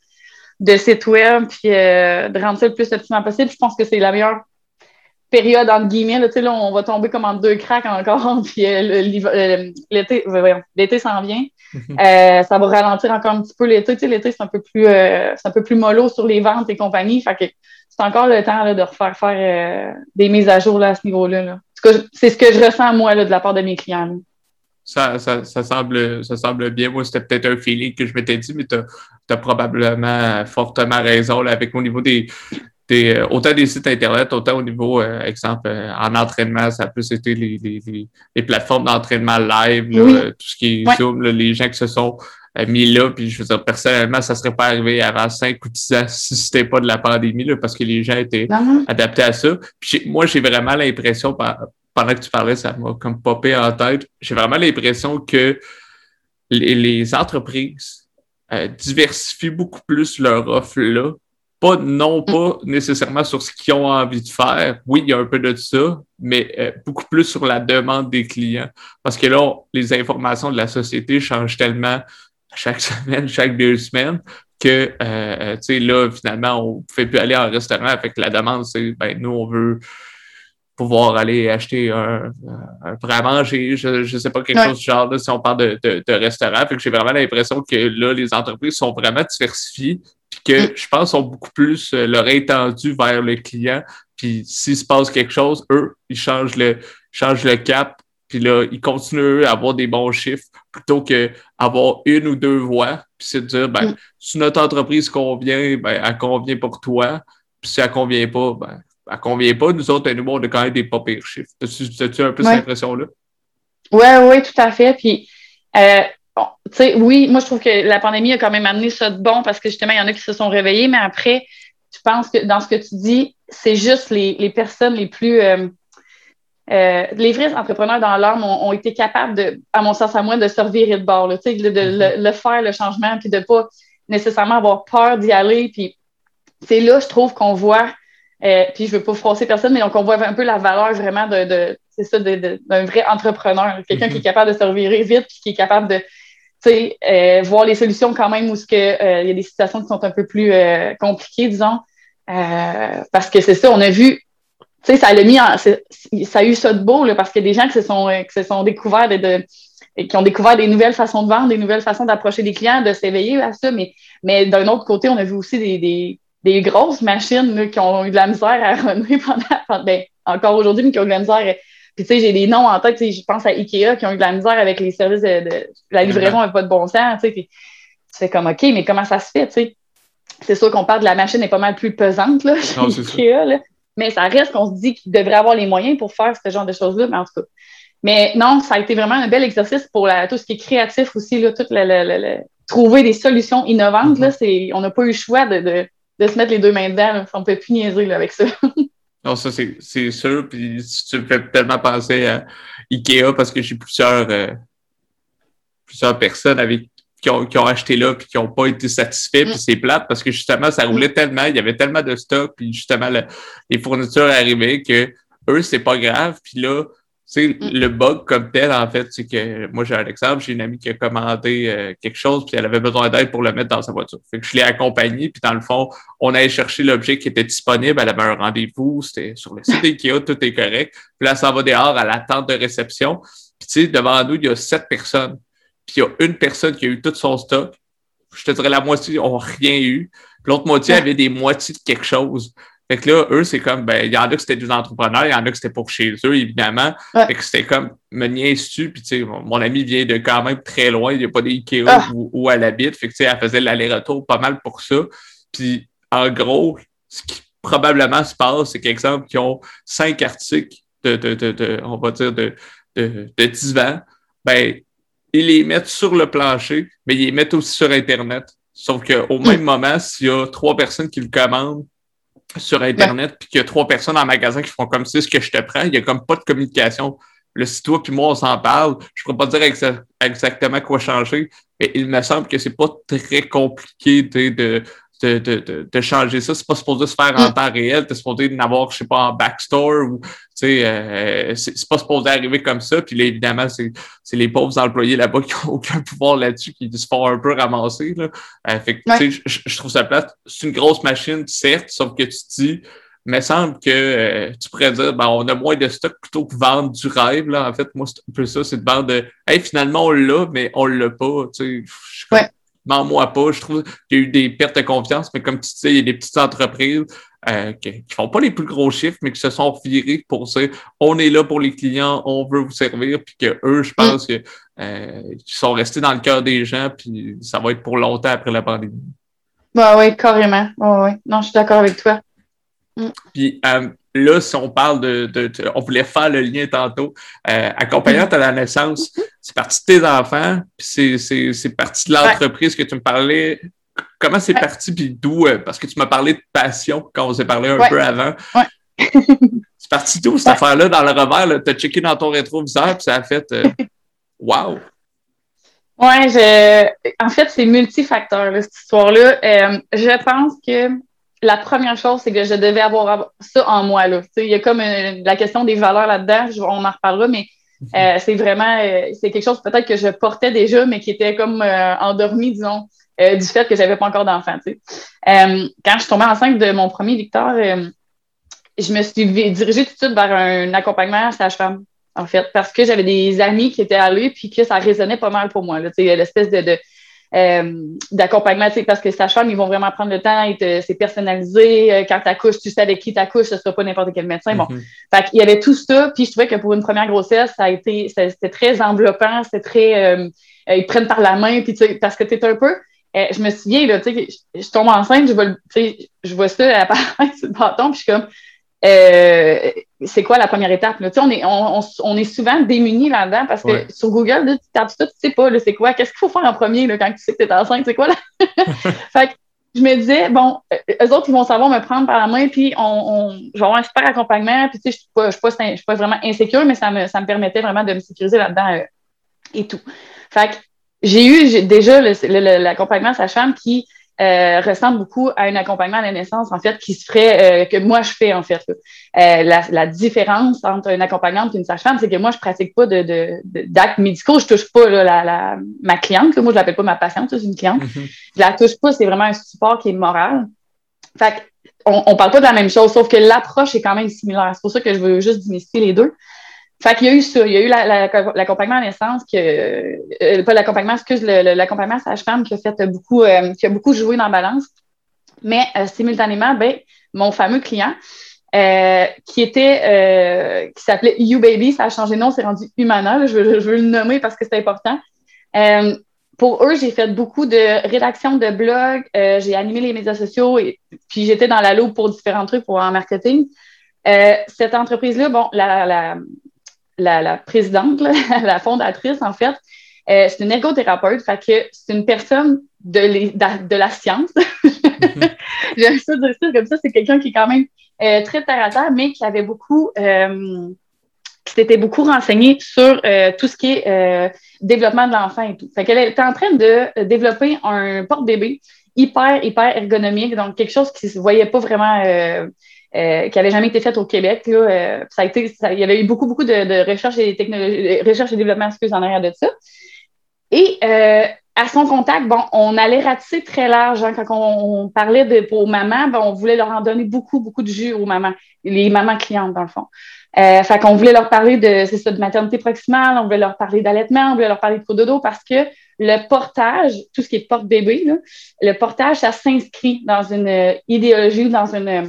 S2: de sites web, puis de rendre ça le plus optimal possible. Je pense que c'est la meilleure période entre guillemets. Là, là, on va tomber comme en deux cracks encore, puis l'été s'en vient. Mhm. Euh, ça va ralentir encore un petit peu l'été. Tu sais, l'été, c'est un peu plus euh, un peu plus mollo sur les ventes et compagnie. Fait que c'est encore le temps là, de refaire faire euh, des mises à jour là, à ce niveau-là. C'est ce que je ressens moi là, de la part de mes clients.
S1: Ça, ça, ça, semble, ça semble bien. Moi, c'était peut-être un feeling que je m'étais dit, mais tu as, probablement fortement raison là, avec au niveau des, euh, autant des sites Internet, autant au niveau, euh, exemple, euh, en entraînement, ça a plus été les, les, les, plateformes d'entraînement live, tout ce qui est Zoom, les gens qui se sont mis là. Puis je veux dire, personnellement, ça serait pas arrivé avant cinq ou dix ans si c'était pas de la pandémie, là, parce que les gens étaient adaptés à ça. Puis moi, j'ai vraiment l'impression, pendant que tu parlais, ça m'a comme popé en tête, j'ai vraiment l'impression que les, les entreprises diversifient beaucoup plus leur offre là pas non mm. pas nécessairement sur ce qu'ils ont envie de faire. Oui, il y a un peu de ça, mais euh, beaucoup plus sur la demande des clients. Parce que là, les informations de la société changent tellement chaque semaine, chaque deux semaines, que euh, tu sais, là, finalement, on ne fait plus aller en restaurant. Fait que la demande, c'est ben nous, on veut pouvoir aller acheter un, un prêt à manger, je ne sais pas, quelque chose du genre, là, si on parle de, de, de restaurant. Fait que j'ai vraiment l'impression que là, les entreprises sont vraiment diversifiées, puis que mm. je pense ont beaucoup plus euh, leur étendue vers le client. Puis s'il se passe quelque chose, eux, ils changent le, changent le cap, puis là, ils continuent à avoir des bons chiffres plutôt qu'avoir une ou deux voix, puis c'est de dire, ben, mm. si notre entreprise convient, ben, elle convient pour toi, puis si elle convient pas, ben, elle convient pas. Nous autres, nous, on a quand même des pas pires chiffres. As-tu un peu cette impression-là?
S2: Oui, oui, tout à fait. Puis, euh, tu sais, oui, moi, je trouve que la pandémie a quand même amené ça de bon parce que justement, il y en a qui se sont réveillés, mais après, je pense que dans ce que tu dis, c'est juste les, personnes les plus. Euh, euh, les vrais entrepreneurs dans l'âme ont, été capables, de, à mon sens à moi, de se revirer de bord, de, de, de, le, faire, le changement, puis de ne pas nécessairement avoir peur d'y aller. Puis c'est là, je trouve, qu'on voit euh, puis je veux pas froisser personne, mais donc on voit un peu la valeur vraiment de, c'est ça, d'un vrai entrepreneur, quelqu'un qui est mhm. capable de se revirer vite, puis qui est capable de euh, voir les solutions quand même où ce que euh, il y a des situations qui sont un peu plus euh, compliquées, disons. parce que c'est ça, on a vu, tu sais, ça a mis ça a eu ça de beau, là, parce qu'il y a des gens qui se sont, qui se sont découverts de, qui ont découvert des nouvelles façons de vendre, des nouvelles façons d'approcher des clients, de s'éveiller à ça. Mais, mais d'un autre côté, on a vu aussi des, des grosses machines qui ont eu de la misère à renouer pendant, ben, encore aujourd'hui, mais qui ont eu de la misère. Puis, tu sais, j'ai des noms en tête, je pense à Ikea qui ont eu de la misère avec les services de, la livraison n'a pas de bon sens, tu sais. Puis, tu fais comme, OK, mais comment ça se fait, tu sais? C'est sûr qu'on parle de la machine est pas mal plus pesante, là, chez Ikea, là. Mais ça reste qu'on se dit qu'ils devraient avoir les moyens pour faire ce genre de choses-là, mais en tout cas. Mais non, ça a été vraiment un bel exercice pour la, tout ce qui est créatif aussi, là, tout le, trouver des solutions innovantes. là, mm-hmm. on n'a pas eu le choix de, de se mettre les deux mains dedans. On ne peut plus niaiser avec ça.
S1: non, ça, c'est sûr. Puis tu me fais tellement penser à Ikea parce que j'ai plusieurs, euh, plusieurs personnes avec qui ont, qui ont, acheté là puis qui n'ont pas été satisfaits, puis mm. c'est plate parce que justement, ça roulait tellement, il y avait tellement de stock, puis justement, les fournitures arrivaient que eux, c'est pas grave, puis là, sais, mm. le bug comme tel, en fait, c'est que moi, j'ai un exemple, j'ai une amie qui a commandé euh, quelque chose, puis elle avait besoin d'aide pour le mettre dans sa voiture. Fait que je l'ai accompagnée, puis dans le fond, on allait chercher l'objet qui était disponible, elle avait un rendez-vous, c'était sur le site Ikea, tout est correct. Puis là, ça va dehors à l'attente de réception. Puis tu sais, devant nous, il y a sept personnes. Puis il y a une personne qui a eu tout son stock. Je te dirais la moitié n'ont rien eu. L'autre moitié avait des moitiés de quelque chose. Fait que là, eux, c'est comme, ben, il y en a qui c'était des entrepreneurs, il y en a qui c'était pour chez eux, évidemment. Fait que c'était comme, me niaises-tu, puis tu sais, mon, ami vient de quand même très loin, il n'y a pas d'Ikea ah. où, où, elle habite. Fait que tu sais, elle faisait l'aller-retour pas mal pour ça. Puis, en gros, ce qui probablement se passe, c'est qu'exemple, qui ont cinq articles de, de, de, de, on va dire, de, de, de divan, ben, ils les mettent sur le plancher, mais ils les mettent aussi sur Internet. Sauf qu'au même moment, s'il y a trois personnes qui le commandent, sur Internet, puis qu'il y a trois personnes en magasin qui font comme c'est ce que je te prends, il n'y a comme pas de communication. Le si toi puis moi, on s'en parle, je ne pourrais pas dire exactement quoi changer, mais il me semble que c'est pas très compliqué de, de, de, de, changer ça. C'est pas supposé se faire en mm. temps réel. T'es supposé n'avoir, je sais pas, en backstore ou, tu sais, euh, c'est pas supposé arriver comme ça. Puis là, évidemment, c'est les pauvres employés là-bas qui ont aucun pouvoir là-dessus, qui se font un peu ramasser, là. Euh, fait que, tu sais, je, trouve ça plate. C'est une grosse machine, certes, sauf que tu te dis, il me semble que euh, tu pourrais dire, ben, on a moins de stock plutôt que vendre du rêve, là. En fait, moi, c'est un peu ça, c'est de vendre de, hey, finalement, on l'a, mais on l'a pas, tu sais moi pas. Je trouve qu'il y a eu des pertes de confiance, mais comme tu sais, il y a des petites entreprises euh, qui, ne font pas les plus gros chiffres, mais qui se sont virées pour dire on est là pour les clients, on veut vous servir, puis que eux, je pense qu'ils euh, sont restés dans le cœur des gens, puis ça va être pour longtemps après la pandémie.
S2: Bah oui, carrément. oui. Non, je suis d'accord avec toi.
S1: Mm. Puis euh, là, si on parle de, On voulait faire le lien tantôt. Euh, accompagnante à la naissance, c'est parti de tes enfants, puis c'est parti de l'entreprise que tu me parlais. Comment c'est parti, puis d'où? Euh, parce que tu m'as parlé de passion quand on s'est parlé un peu avant. c'est parti d'où cette affaire-là dans le revers? Tu as checké dans ton rétroviseur, puis ça a fait. Wow!
S2: Oui, je... en fait, c'est multifacteur, cette histoire-là. je pense que la première chose, c'est que je devais avoir ça en moi. Là. Il y a comme la question des valeurs là-dedans, on en reparlera, mais mhm. euh, c'est vraiment euh, c'est quelque chose peut-être que je portais déjà, mais qui était comme euh, endormi, disons, du fait que j'avais pas encore d'enfant. quand je suis tombée enceinte de mon premier Victor, je me suis dirigée tout de suite vers un accompagnement sage-femme, en fait, parce que j'avais des amis qui étaient allés puis que ça résonnait pas mal pour moi. L'espèce de, de euh, d'accompagnement, parce que sa chambre, ils vont vraiment prendre le temps, c'est personnalisé. Euh, quand tu accouches, tu sais avec qui tu accouches, ce ne sera pas n'importe quel médecin. Bon, mm-hmm. fait il y avait tout ça, puis je trouvais que pour une première grossesse, ça a été, c'était très enveloppant, c'était très, euh, ils prennent par la main, puis parce que tu es un peu, je me souviens, là, tu sais, je tombe enceinte, je vois, je vois ça apparaître sur le bâton, puis je suis comme, euh, c'est quoi la première étape? On, est, on, est souvent démunis là-dedans parce que sur Google, tu tapes ça, tu sais pas, c'est quoi? Qu'est-ce qu'il faut faire en premier là, quand tu sais que tu es enceinte? C'est quoi là? fait que je me disais, bon, euh, eux autres, ils vont savoir me prendre par la main, puis on, je vais avoir un super accompagnement. Puis, tu sais, je ne suis, suis, pas vraiment insécure, mais ça me, ça me permettait vraiment de me sécuriser là-dedans euh, et tout. Fait que j'ai eu déjà l'accompagnement sage-femme qui euh, ressemble beaucoup à un accompagnement à la naissance, en fait, qui se ferait, euh, que moi je fais, en fait. Euh, la, la, différence entre un accompagnante et une sage-femme, c'est que moi, je pratique pas de, d'actes médicaux, je touche pas là, la, la, ma cliente, que moi, je l'appelle pas ma patiente, c'est une cliente. Mm-hmm. Je la touche pas, c'est vraiment un support qui est moral. Fait on, on parle pas de la même chose, sauf que l'approche est quand même similaire. C'est pour ça que je veux juste démystifier les deux. Fait qu'il y a eu ça. Il y a eu l'accompagnement à naissance, que, euh, pas l'accompagnement, excuse, l'accompagnement sage-femme qui a fait beaucoup, euh, qui a beaucoup joué dans la balance. Mais euh, simultanément, ben, mon fameux client, qui était, qui s'appelait You Baby, ça a changé de nom, c'est rendu Humana. je, veux, je, veux, le nommer parce que c'est important. pour eux, j'ai fait beaucoup de rédaction de blogs, j'ai animé les médias sociaux et puis j'étais dans la loupe pour différents trucs pour en marketing. cette entreprise-là, bon, la, la, la, présidente, la fondatrice, en fait, euh, c'est une ergothérapeute, fait que c'est une personne de, de, la science. Mm-hmm. J'aime ça dire ça comme ça, c'est quelqu'un qui est quand même euh, très terre à terre, mais qui avait beaucoup, euh, qui s'était beaucoup renseigné sur tout ce qui est développement de l'enfant et tout. Fait qu'elle était en train de développer un porte-bébé hyper, hyper ergonomique, donc quelque chose qui ne se voyait pas vraiment qui n'avait jamais été faite au Québec. Là, ça a été, il y avait eu beaucoup, beaucoup de, recherche et technologie, recherche et développement, excuse, en arrière de ça. Et à son contact, bon, on allait ratisser très large. Hein, quand on, parlait de, aux mamans, ben, on voulait leur en donner beaucoup, beaucoup de jus aux mamans, les mamans clientes, dans le fond. Euh, fait qu'on voulait leur parler de, c'est ça, de maternité proximale, on voulait leur parler d'allaitement, on voulait leur parler de dodo parce que le portage, tout ce qui est porte-bébé, le portage, ça s'inscrit dans une euh, idéologie, dans une, euh,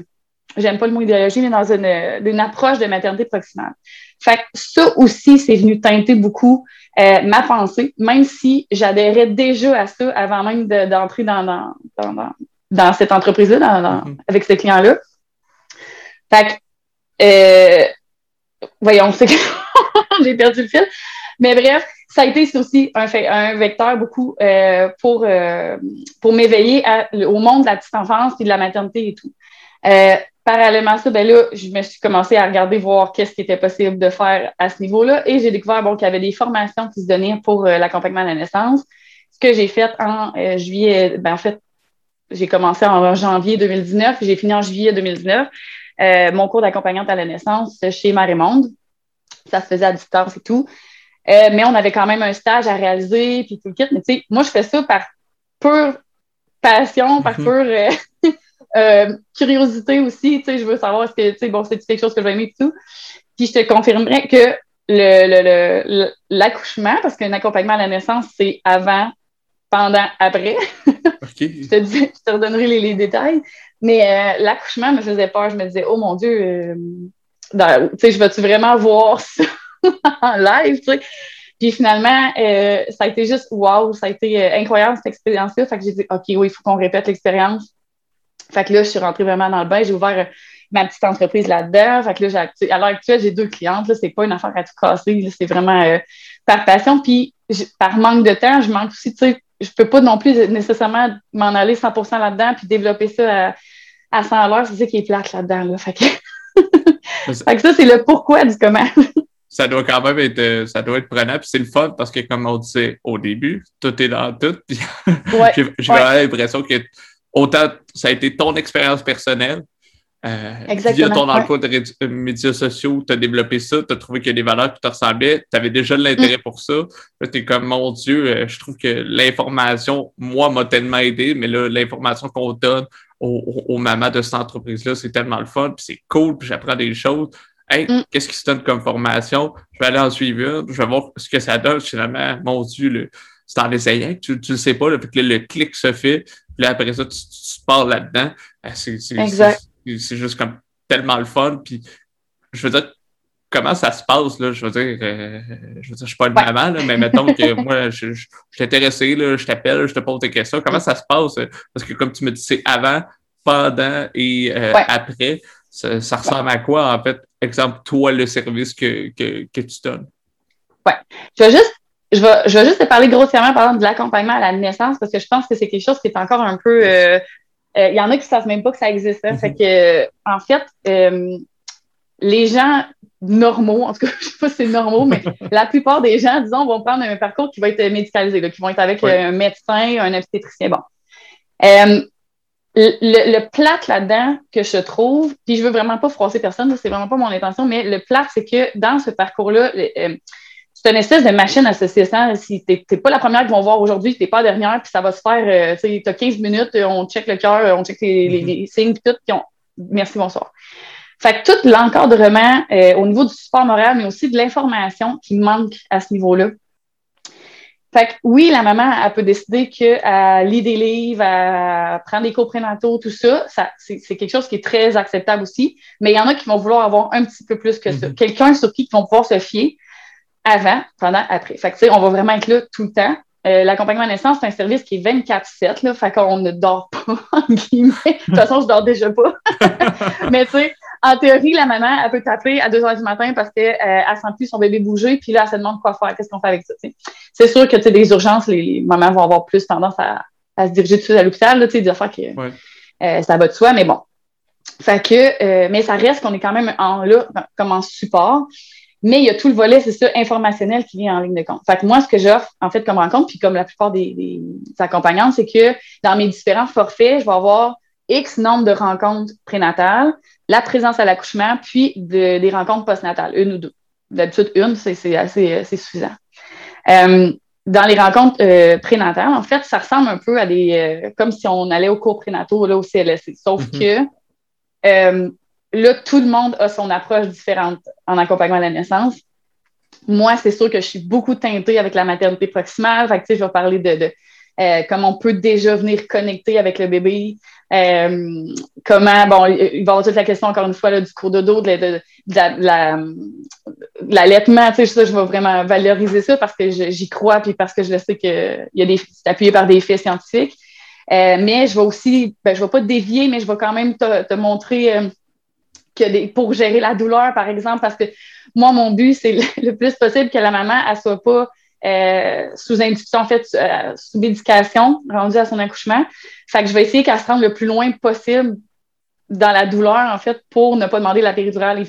S2: j'aime pas le mot idéologie, mais dans une, une approche de maternité proximale. Fait que ça aussi, c'est venu teinter beaucoup euh, ma pensée, même si j'adhérais déjà à ça avant même d'entrer dans, dans, dans, dans, cette entreprise-là, mm-hmm. avec ce client-là. Fait que, euh, voyons, c'est que j'ai perdu le fil. Mais bref, ça a été aussi un, un vecteur beaucoup euh, pour, pour m'éveiller au monde de la petite enfance et de la maternité et tout. Euh, parallèlement à ça, ben là, je me suis commencé à regarder, voir qu'est-ce qui était possible de faire à ce niveau-là. Et j'ai découvert bon, qu'il y avait des formations qui se donnaient pour euh, l'accompagnement de la naissance. Ce que j'ai fait en euh, juillet, ben, en fait, j'ai commencé en janvier 2019, j'ai fini en juillet 2019. Euh, mon cours d'accompagnante à la naissance chez Marie-Monde. Ça se faisait à distance et tout. mais on avait quand même un stage à réaliser, puis tout le kit. Mais tu sais, moi, je fais ça par pure passion, par mhm. pure euh, curiosité aussi, tu sais, je veux savoir est-ce que, tu sais, bon, c'est quelque chose que je vais aimer et tout. Puis je te confirmerai que le, l'accouchement, parce qu'un accompagnement à la naissance, c'est avant, pendant, après. je, te dis, je te redonnerai les, détails. Mais euh, l'accouchement me faisait peur. Je me disais, oh mon Dieu, euh, tu sais, je vais-tu vraiment voir ça en live, tu sais? Puis finalement, ça a été juste wow, ça a été incroyable cette expérience-là. Fait que j'ai dit, OK, oui, il faut qu'on répète l'expérience. Fait que là, je suis rentrée vraiment dans le bain. J'ai ouvert euh, ma petite entreprise là-dedans. Fait que là, à l'heure actuelle, j'ai deux clientes. Là, c'est pas une affaire à tout casser. C'est vraiment euh, par passion. Puis, par manque de temps, je manque aussi, tu sais, je peux pas non plus nécessairement m'en aller 100% là-dedans puis développer ça à, à 100 à l'heure. C'est ça qui est plate là-dedans. Là. Fait, que... fait que ça, c'est le pourquoi du comment.
S1: ça doit quand même être, euh, ça doit être prenant. Puis c'est le fun parce que, comme on disait au début, tout est dans tout. Ouais, j'ai vraiment l'impression que autant ça a été ton expérience personnelle. Euh, via ton emploi de euh, médias sociaux, tu as développé ça, tu as trouvé qu'il y a des valeurs qui te ressemblaient, tu avais déjà de l'intérêt mm. pour ça. Là, tu es comme, mon Dieu, euh, je trouve que l'information, moi, m'a tellement aidé, mais là, l'information qu'on donne aux, aux, mamans de cette entreprise-là, c'est tellement le fun, puis c'est cool, puis j'apprends des choses. Hey, mm. qu'est-ce qui se donne comme formation? Je vais aller en suivre une, je vais voir ce que ça donne. Finalement, mon Dieu, c'est en essayant que tu ne le sais pas, là, puis que le clic se fait, là, après ça, tu, tu pars là-dedans. Euh, c'est juste comme tellement le fun. Puis, je veux dire, comment ça se passe, là? Je veux dire, euh, je veux dire, je suis pas une maman, là, mais mettons que moi, je, je, suis intéressé, là, je t'appelle, je te pose des questions. Comment ça se passe? Parce que comme tu me dis, c'est avant, pendant et euh, après. Ça, ça ressemble à quoi, en fait? Exemple, toi, le service que, que, que tu donnes.
S2: Oui. Je vais juste je vais, je vais juste te parler grossièrement, par exemple, de l'accompagnement à la naissance, parce que je pense que c'est quelque chose qui est encore un peu. Euh, euh, il y en a qui ne savent même pas que ça existe. Hein. Fait que, en fait, euh, les gens normaux, en tout cas, je ne sais pas si c'est normaux, mais la plupart des gens, disons, vont prendre un parcours qui va être médicalisé, là, qui vont être avec un médecin, un obstétricien. Bon. le, le plate là-dedans que je trouve, puis je veux vraiment pas froisser personne, c'est vraiment pas mon intention, mais le plate, c'est que dans ce parcours-là, c'est une espèce de machine à saucisson. Si tu n'es pas la première qu'ils vont voir aujourd'hui, tu n'es pas la dernière, puis ça va se faire, euh, tu as 15 minutes, on check le cœur, on check les, mm-hmm. signes, puis tout, puis on... merci, bonsoir. Fait que tout l'encadrement euh, au niveau du support moral, mais aussi de l'information qui manque à ce niveau-là. Fait que oui, la maman, elle peut décider qu'elle lit des livres, elle prend des cours prénataux, tout ça. ça c'est quelque chose qui est très acceptable aussi. Mais il y en a qui vont vouloir avoir un petit peu plus que ça. Mm-hmm. Quelqu'un sur qui ils vont pouvoir se fier avant, pendant, après. Fait que, on va vraiment être là tout le temps. Euh, l'accompagnement à naissance, c'est un service qui est 24-7, là, fait qu'on ne dort pas, en guillemets. De toute façon, je dors déjà pas. Mais tu sais, en théorie, la maman, elle peut t'appeler à 2 h du matin parce qu'elle euh, sent plus son bébé bouger, puis là, elle se demande quoi faire, qu'est-ce qu'on fait avec ça. C'est sûr que tu sais, des urgences, les, mamans vont avoir plus tendance à, se diriger tout de suite à l'hôpital, tu sais, des affaires que euh, ça va de soi, mais bon. Fait que, mais ça reste qu'on est quand même en, là, comme en support. Mais il y a tout le volet, c'est ça, informationnel qui vient en ligne de compte. Fait que moi, ce que j'offre, en fait, comme rencontre, puis comme la plupart des, des accompagnantes, c'est que dans mes différents forfaits, je vais avoir X nombre de rencontres prénatales, la présence à l'accouchement, puis des rencontres postnatales, une ou deux. D'habitude, une, c'est assez, suffisant. Euh, dans les rencontres euh, prénatales, en fait, ça ressemble un peu à des. Euh, comme si on allait au cours prénataux, là, au CLSC. Sauf mm-hmm. que là, tout le monde a son approche différente en accompagnement à la naissance. Moi, c'est sûr que je suis beaucoup teintée avec la maternité proximale. Fait que, je vais parler de, euh, comment on peut déjà venir connecter avec le bébé. Euh, comment, bon, il va y avoir toute la question, encore une fois, du cours de dos, de, l'allaitement. Tu sais, je vais vraiment valoriser ça parce que j'y crois puis parce que je le sais que y a des, c'est appuyé par des faits scientifiques. Euh, mais je vais aussi, ben, je vais pas te dévier, mais je vais quand même te, montrer pour gérer la douleur, par exemple, parce que moi, mon but, c'est le, plus possible que la maman, elle soit pas euh, sous induction, en fait, euh, sous médication, rendue à son accouchement. Fait que je vais essayer qu'elle se rende le plus loin possible dans la douleur, en fait, pour ne pas demander la péridurale,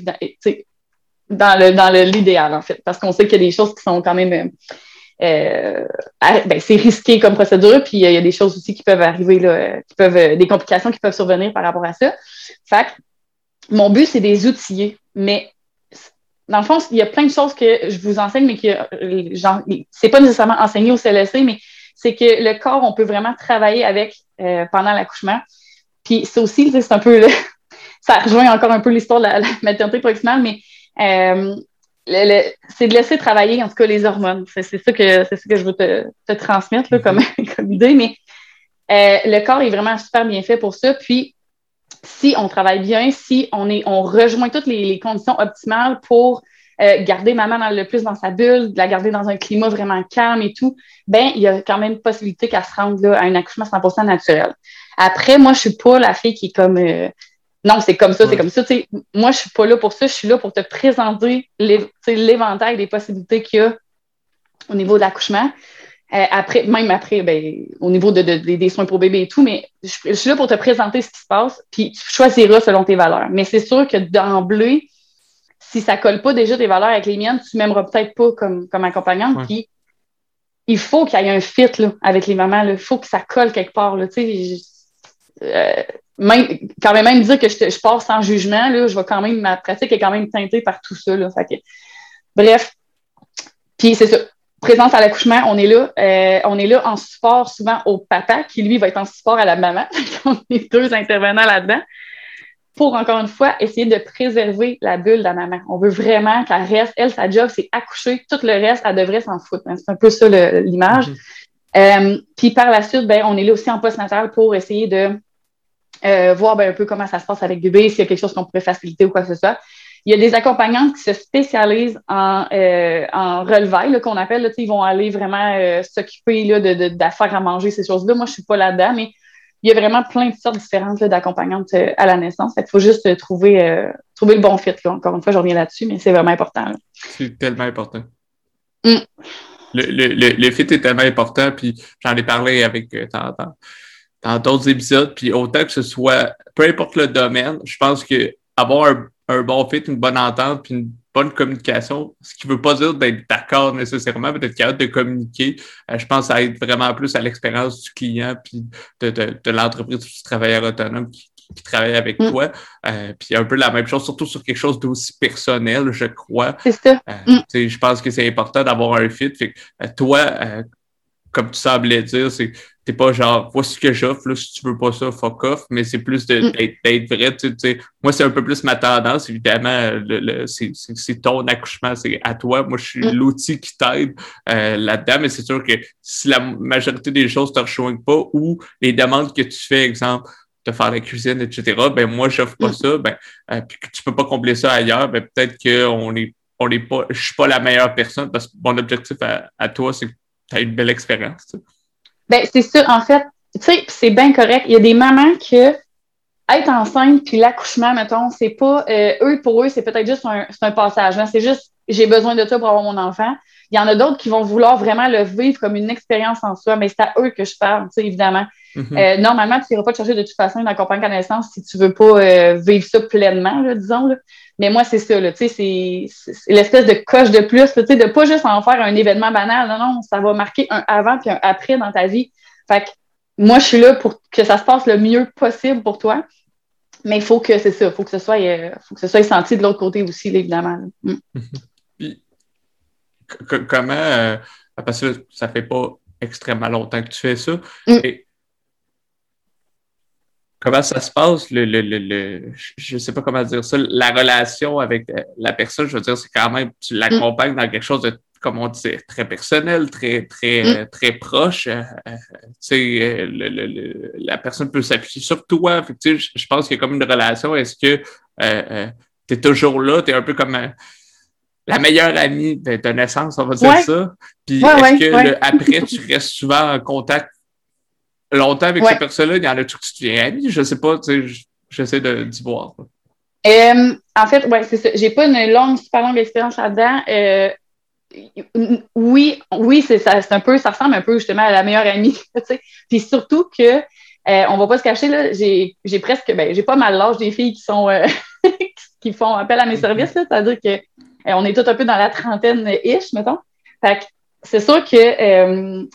S2: dans le dans l'idéal, en fait, parce qu'on sait qu'il y a des choses qui sont quand même euh, ben, c'est risqué comme procédure, puis il y a des choses aussi qui peuvent arriver, là, qui peuvent, des complications qui peuvent survenir par rapport à ça. Fait que mon but, c'est des outils, mais dans le fond, il y a plein de choses que je vous enseigne, mais que genre, c'est pas nécessairement enseigné au CLSC, mais c'est que le corps, on peut vraiment travailler avec euh, pendant l'accouchement. Puis c'est aussi, c'est un peu, ça rejoint encore un peu l'histoire de la, maternité proximale, mais euh, c'est de laisser travailler en tout cas les hormones. C'est ça que c'est que je veux te, transmettre comme, comme idée, mais euh, le corps est vraiment super bien fait pour ça. Puis si on travaille bien, si on, est, on rejoint toutes les, conditions optimales pour euh, garder maman le plus dans sa bulle, la garder dans un climat vraiment calme et tout, ben il y a quand même possibilité qu'elle se rende là, à un accouchement 100% naturel. Après, moi, je suis pas la fille qui est comme euh, non, c'est comme ça, c'est comme ça. moi, je suis pas là pour ça, je suis là pour te présenter l'éventail des possibilités qu'il y a au niveau de l'accouchement. Euh, après, même après, ben, au niveau de, des soins pour bébé et tout, mais je, suis là pour te présenter ce qui se passe, puis tu choisiras selon tes valeurs. Mais c'est sûr que d'emblée, si ça colle pas déjà tes valeurs avec les miennes, tu m'aimeras peut-être pas comme, comme accompagnante. Puis il faut qu'il y ait un fit là, avec les mamans. Il faut que ça colle quelque part. Là, euh, même, quand même, même dire que je, je pars sans jugement, là, je vais quand même, ma pratique est quand même teintée par tout ça. Là, bref. Puis c'est ça présence à l'accouchement, on est là. Euh, on est là en support souvent au papa, qui lui va être en support à la maman. on est deux intervenants là-dedans. Pour encore une fois, essayer de préserver la bulle de la maman. On veut vraiment qu'elle reste. Elle, sa job, c'est accoucher. Tout le reste, elle devrait s'en foutre. Hein. C'est un peu ça l'image. Mhm. Euh, puis par la suite, ben, on est là aussi en post-natal pour essayer de euh, voir ben, un peu comment ça se passe avec bébé, s'il y a quelque chose qu'on pourrait faciliter ou quoi que ce soit. Il y a des accompagnantes qui se spécialisent en, euh, en relevail, qu'on appelle. Là, ils vont aller vraiment euh, s'occuper d'affaires à manger, ces choses-là. Moi, je ne suis pas là-dedans, mais il y a vraiment plein de sortes différentes d'accompagnantes euh, à la naissance. Il faut juste trouver, trouver le bon fit. Encore une fois, je reviens là-dessus, mais c'est vraiment important.
S1: C'est tellement important. Mm. Le, le, le, fit est tellement important, puis j'en ai parlé avec dans d'autres épisodes, puis autant que ce soit, peu importe le domaine, je pense que avoir un un bon fit, une bonne entente, puis une bonne communication, ce qui ne veut pas dire d'être d'accord nécessairement, mais d'être capable de communiquer. Euh, je pense que ça aide vraiment plus à l'expérience du client puis de, de, de l'entreprise du travailleur autonome qui, qui travaille avec mm. toi. Euh, puis un peu la même chose, surtout sur quelque chose d'aussi personnel, je crois.
S2: C'est ça.
S1: Euh, mm. Je pense que c'est important d'avoir un fit. Fait que, toi, comme tu semblais dire, c'est c'est pas genre voici ce que j'offre, là, si tu veux pas ça, fuck off, mais c'est plus mm. d'être vrai. Tu sais, moi, c'est un peu plus ma tendance, évidemment, le, c'est ton accouchement, c'est à toi. Moi, je suis mm. l'outil qui t'aide euh, là-dedans, mais c'est sûr que si la majorité des choses te rejoignent pas ou les demandes que tu fais, exemple, de faire la cuisine, etc., ben moi, j'offre pas mm. ça, ben, euh, puis que tu peux pas combler ça ailleurs, ben peut-être qu'on est on n'est pas, je suis pas la meilleure personne parce que mon objectif à, toi, c'est que tu as une belle expérience.
S2: Ben, c'est sûr, en fait, tu sais, c'est bien correct. Il y a des mamans que être enceinte puis l'accouchement, mettons, c'est pas euh, eux pour eux, c'est peut-être juste un, un passage. Hein. C'est juste j'ai besoin de toi pour avoir mon enfant. Il y en a d'autres qui vont vouloir vraiment le vivre comme une expérience en soi, mais c'est à eux que je parle, tu Mm-hmm. Euh, normalement, tu n'iras pas te chercher de toute façon une accompagnante à naissance si tu veux pas euh, vivre ça pleinement, là, disons. Là. Mais moi, c'est ça, c'est l'espèce de coche de plus, de pas juste en faire un événement banal. Non, non, ça va marquer un avant puis un après dans ta vie. Fait que moi, je suis là pour que ça se passe le mieux possible pour toi. Mais il faut que c'est ça, il faut que ce soit, faut que ce soit senti de l'autre côté aussi, évidemment. Mm.
S1: Puis, comment, parce que ça fait pas extrêmement longtemps que tu fais ça. Mm. Comment ça se passe, le, le, le, je ne sais pas comment dire ça, la relation avec euh, la personne, je veux dire, c'est quand même, tu l'accompagnes dans quelque chose de, comme on dit, très personnel, très, très, mm. euh, très proche. Euh, tu sais, la personne peut s'appuyer sur toi. Fait je pense qu'il y a comme une relation. Est-ce que tu es toujours là? Tu es un peu comme la meilleure amie de, naissance, on va dire ça. Puis est-ce que après, tu restes souvent en contact longtemps avec ces personnes-là? Il y en a-tu que tu deviens amie? Je sais pas, tu sais, j'essaie d'y voir.
S2: Euh, en fait, ouais, c'est ça. J'ai pas une longue, super longue expérience là-dedans. Euh, oui, oui, c'est ça, c'est un peu, ça ressemble un peu justement à la meilleure amie. sais. Puis surtout que euh, on va pas se cacher, là, j'ai, presque, ben, j'ai pas mal l'âge des filles qui sont qui font appel à mes services, c'est-à-dire que euh, on est tout un peu dans la trentaine-ish, mettons. Fait c'est sûr que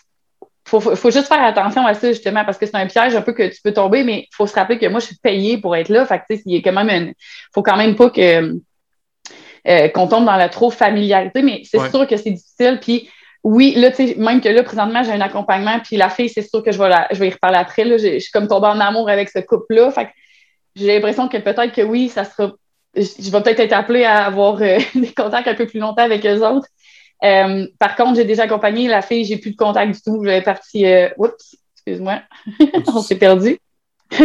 S2: euh, faut, juste faire attention à ça, justement, parce que c'est un piège un peu que tu peux tomber, mais il faut se rappeler que moi, je suis payée pour être là. Fait que, il y a quand même une, faut quand même pas que, euh, qu'on tombe dans la trop familiarité, mais c'est sûr que c'est difficile. Puis, oui, là, tu sais, même que là, présentement, j'ai un accompagnement, puis la fille, c'est sûr que je vais, je vais y reparler après. Là, je suis comme tombée en amour avec ce couple-là. Fait j'ai l'impression que peut-être que oui, ça sera je vais peut-être être appelée à avoir euh, des contacts un peu plus longtemps avec eux autres. Euh, par contre, j'ai déjà accompagné la fille, j'ai plus de contact du tout. Je vais partir. Euh, oups, excuse-moi, on s'est perdu.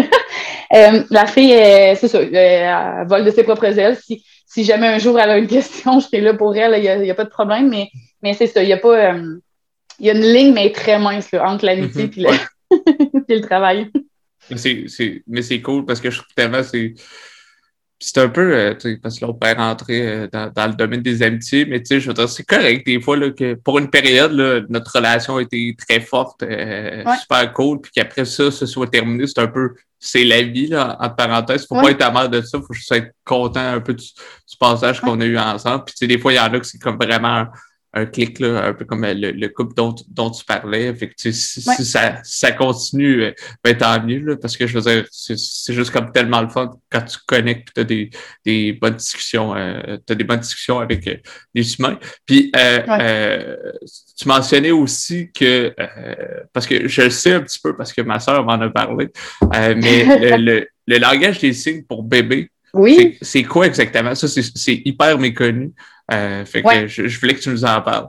S2: la fille, c'est ça, elle vole de ses propres ailes. Si, si jamais un jour elle a une question, je serai là pour elle, il n'y a, pas de problème. Mais, mais c'est ça, il y a pas. il y a une ligne, mais très mince entre l'amitié et mhm. le, le travail.
S1: Mais c'est cool parce que je trouve tellement c'est c'est un peu, euh, parce que là, on peut rentrer euh, dans, le domaine des amitiés, mais tu sais, je veux dire, c'est correct des fois là, que pour une période, là, notre relation a été très forte, euh, super cool, puis qu'après ça, ce soit terminé, c'est un peu, c'est la vie, là, entre parenthèses. Faut pas être amer de ça, faut juste être content un peu du, passage qu'on a eu ensemble. Puis tu sais, des fois, il y en a que c'est comme vraiment un clic, là, un peu comme le, couple dont, dont tu parlais. Fait que, si, ça, ça continue, euh, ben, tant mieux, là, parce que je veux dire, c'est juste comme tellement le fun quand tu connectes tu as des, des bonnes discussions, euh, as des bonnes discussions avec euh, des humains. Puis euh, euh, tu mentionnais aussi que parce que je le sais un petit peu parce que ma soeur m'en a parlé, mais le, le, langage des signes pour bébé, oui. c'est quoi exactement? Ça, c'est hyper méconnu. Euh, fait que je, voulais que tu nous en parles.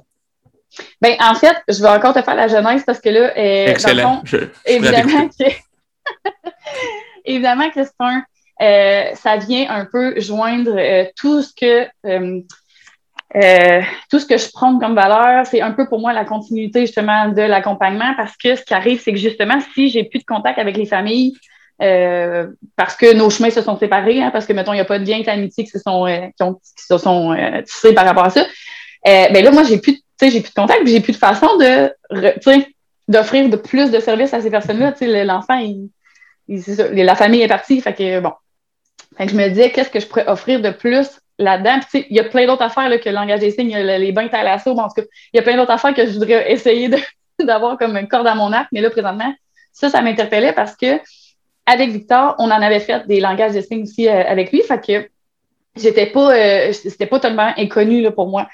S2: Ben, en fait, je vais encore te faire la jeunesse parce que là, euh,
S1: Excellent.
S2: évidemment, que, évidemment que c'est un, euh, ça vient un peu joindre tout ce que tout ce que je prends comme valeur, c'est un peu pour moi la continuité justement de l'accompagnement parce que ce qui arrive, c'est que justement, si j'ai plus de contact avec les familles, euh, parce que nos chemins se sont séparés, hein, parce que, mettons, il n'y a pas de lien d'amitié qui se sont, euh, qui, se sont euh, tissés par rapport à ça. ben là, moi, j'ai plus, j'ai plus de contact, j'ai plus de façon de, d'offrir de plus de services à ces personnes-là. L'enfant, il, la famille est partie, fait que bon. Fait que je me disais, qu'est-ce que je pourrais offrir de plus là-dedans? il y a plein d'autres affaires là, que le langage des signes, les bains l'assaut, bon, en tout cas, il y a plein d'autres affaires que je voudrais essayer d'avoir comme une corde à mon arc, mais là, présentement, ça, ça m'interpellait parce que avec Victor, on en avait fait des langages de signes aussi euh, avec lui. Fait que j'étais pas, euh, c'était pas tellement inconnu là, pour moi.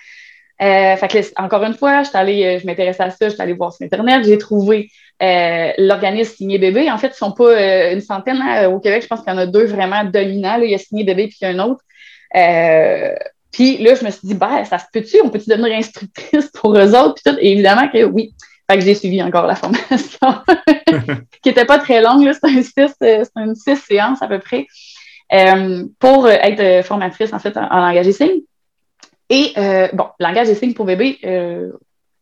S2: Euh, fait que, encore une fois, allée, je m'intéressais à ça, j'étais allée voir sur Internet, j'ai trouvé l'organisme Signé Bébé. En fait, ils sont pas une centaine hein, au Québec, je pense qu'il y en a deux vraiment dominants. Il y a Signé Bébé puis il y a un autre. puis là, je me suis dit, bah, ça se peut-tu? On peut-tu devenir instructrice pour eux autres? Puis tout. Et évidemment que oui. Fait que j'ai suivi encore la formation, qui n'était pas très longue, un euh, une six séances à peu près, euh, pour être formatrice en fait en, langage des signes. Et bon, langage des signes pour bébé,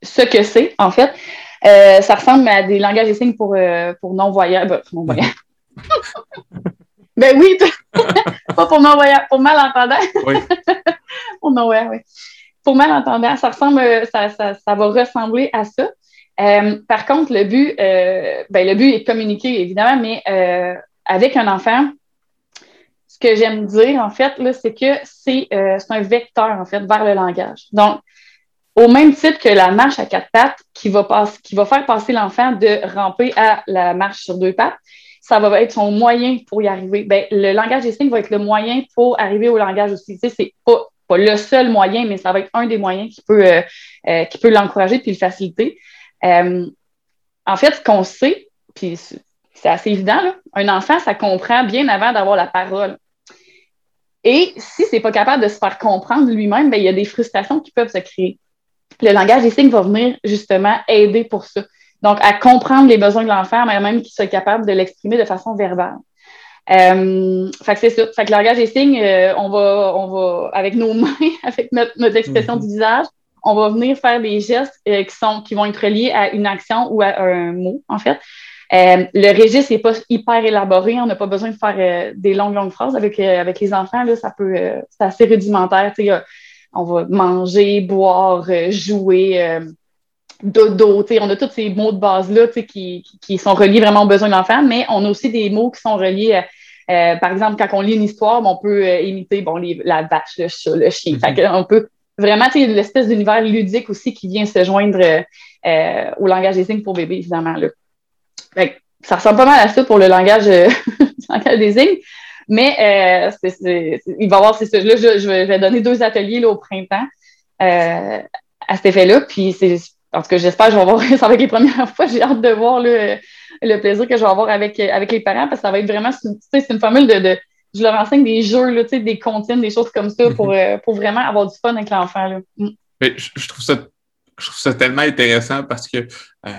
S2: ce que c'est en fait, ça ressemble à des langages des signes pour, pour non-voyants. Ben, non ben oui, pas pour non-voyants, pour malentendants. Oui. pour non-voyants, oui. Pour malentendants, ça ressemble, ça, ça, ça va ressembler à ça. Euh, par contre, le but, euh, ben, le but est de communiquer, évidemment, mais euh, avec un enfant, ce que j'aime dire, en fait, c'est que c'est un vecteur, en fait, vers le langage. Donc, au même titre que la marche à quatre pattes qui va, faire passer l'enfant de ramper à la marche sur deux pattes, ça va être son moyen pour y arriver. Ben, le langage des signes va être le moyen pour arriver au langage aussi. Tu sais, c'est pas, le seul moyen, mais ça va être un des moyens qui peut, qui peut l'encourager puis le faciliter. Euh, en fait, ce qu'on sait, puis c'est assez évident, là, un enfant, ça comprend bien avant d'avoir la parole. Et si c'est pas capable de se faire comprendre lui-même, ben, il y a des frustrations qui peuvent se créer. Le langage des signes va venir justement aider pour ça. Donc, à comprendre les besoins de l'enfant, mais même qu'il soit capable de l'exprimer de façon verbale. Euh, fait que c'est ça. Fait que le langage des signes, euh, on, va, on va, avec nos mains, avec notre, notre expression du visage, on va venir faire des gestes euh, qui, sont, qui vont être reliés à une action ou à un mot, en fait. Euh, le registre n'est pas hyper élaboré. On n'a pas besoin de faire des longues, longues phrases. Avec, avec les enfants, là, ça peut, c'est assez rudimentaire. on va manger, boire, jouer dodo, on a tous ces mots de base-là qui, qui, sont reliés vraiment aux besoins de l'enfant, mais on a aussi des mots qui sont reliés, euh, par exemple, quand on lit une histoire, on peut euh, imiter bon, la vache, le chat, le chien. Mm on peut vraiment, tu l'espèce d'univers ludique aussi qui vient se joindre euh, au langage des signes pour bébé, évidemment. Là. ça ressemble pas mal à ça pour le langage, des signes. Mais il va y avoir, c'est ça. Là, je, vais donner deux ateliers là, au printemps à cet effet-là. Puis c'est en tout cas, j'espère que je vais avoir, ça va être les premières fois. J'ai hâte de voir le, plaisir que je vais avoir avec, avec les parents parce que ça va être vraiment, c'est une formule de, je leur enseigne des jeux, là, des comptines, des choses comme ça pour, euh, pour vraiment avoir du fun avec l'enfant.
S1: Mm. Je, trouve ça je trouve ça tellement intéressant parce que euh,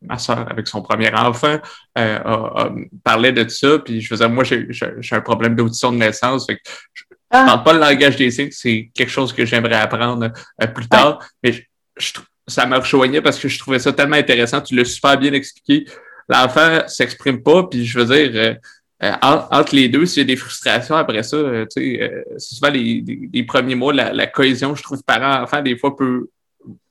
S1: ma soeur, avec son premier enfant, euh, parlait de ça. Puis je faisais, moi, j'ai un problème d'audition de naissance. je ne ah. parle pas le langage des signes, c'est quelque chose que j'aimerais apprendre plus tard. Mais je, je, ça me rejoignait parce que je trouvais ça tellement intéressant. Tu l'as super bien expliqué. L'enfant s'exprime pas, puis je veux dire, euh, euh, entre les deux, s'il y a des frustrations après ça, euh, tu sais, c'est souvent les, les, premiers mois, la, la cohésion, je trouve, parent-enfant, des fois, peut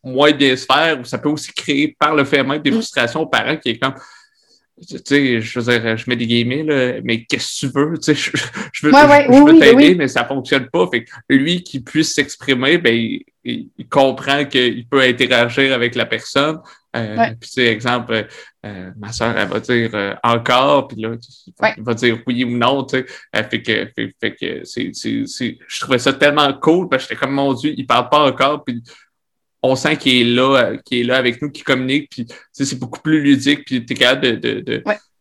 S1: moins bien se faire, ou ça peut aussi créer par le fait même des mm. frustrations aux parents qui est comme tu sais, je veux dire, je mets des guillemets, là, mais qu'est-ce que tu veux? Tu sais, je, je veux, je, veux t'aider, mais ça fonctionne pas. Fait que lui qui puisse s'exprimer, ben, il, comprend qu'il peut interagir avec la personne. Euh, Puis, tu sais, exemple, euh, ma soeur, elle va dire euh, encore, puis là, elle va dire oui ou non, tu sais. fait que, fait, fait que c'est, c'est, je trouvais ça tellement cool, parce que j'étais comme, mon Dieu, il parle pas encore, puis on sent qu'il est là, euh, qu'il est là avec nous, qu'il communique, puis c'est beaucoup plus ludique, puis tu es capable de,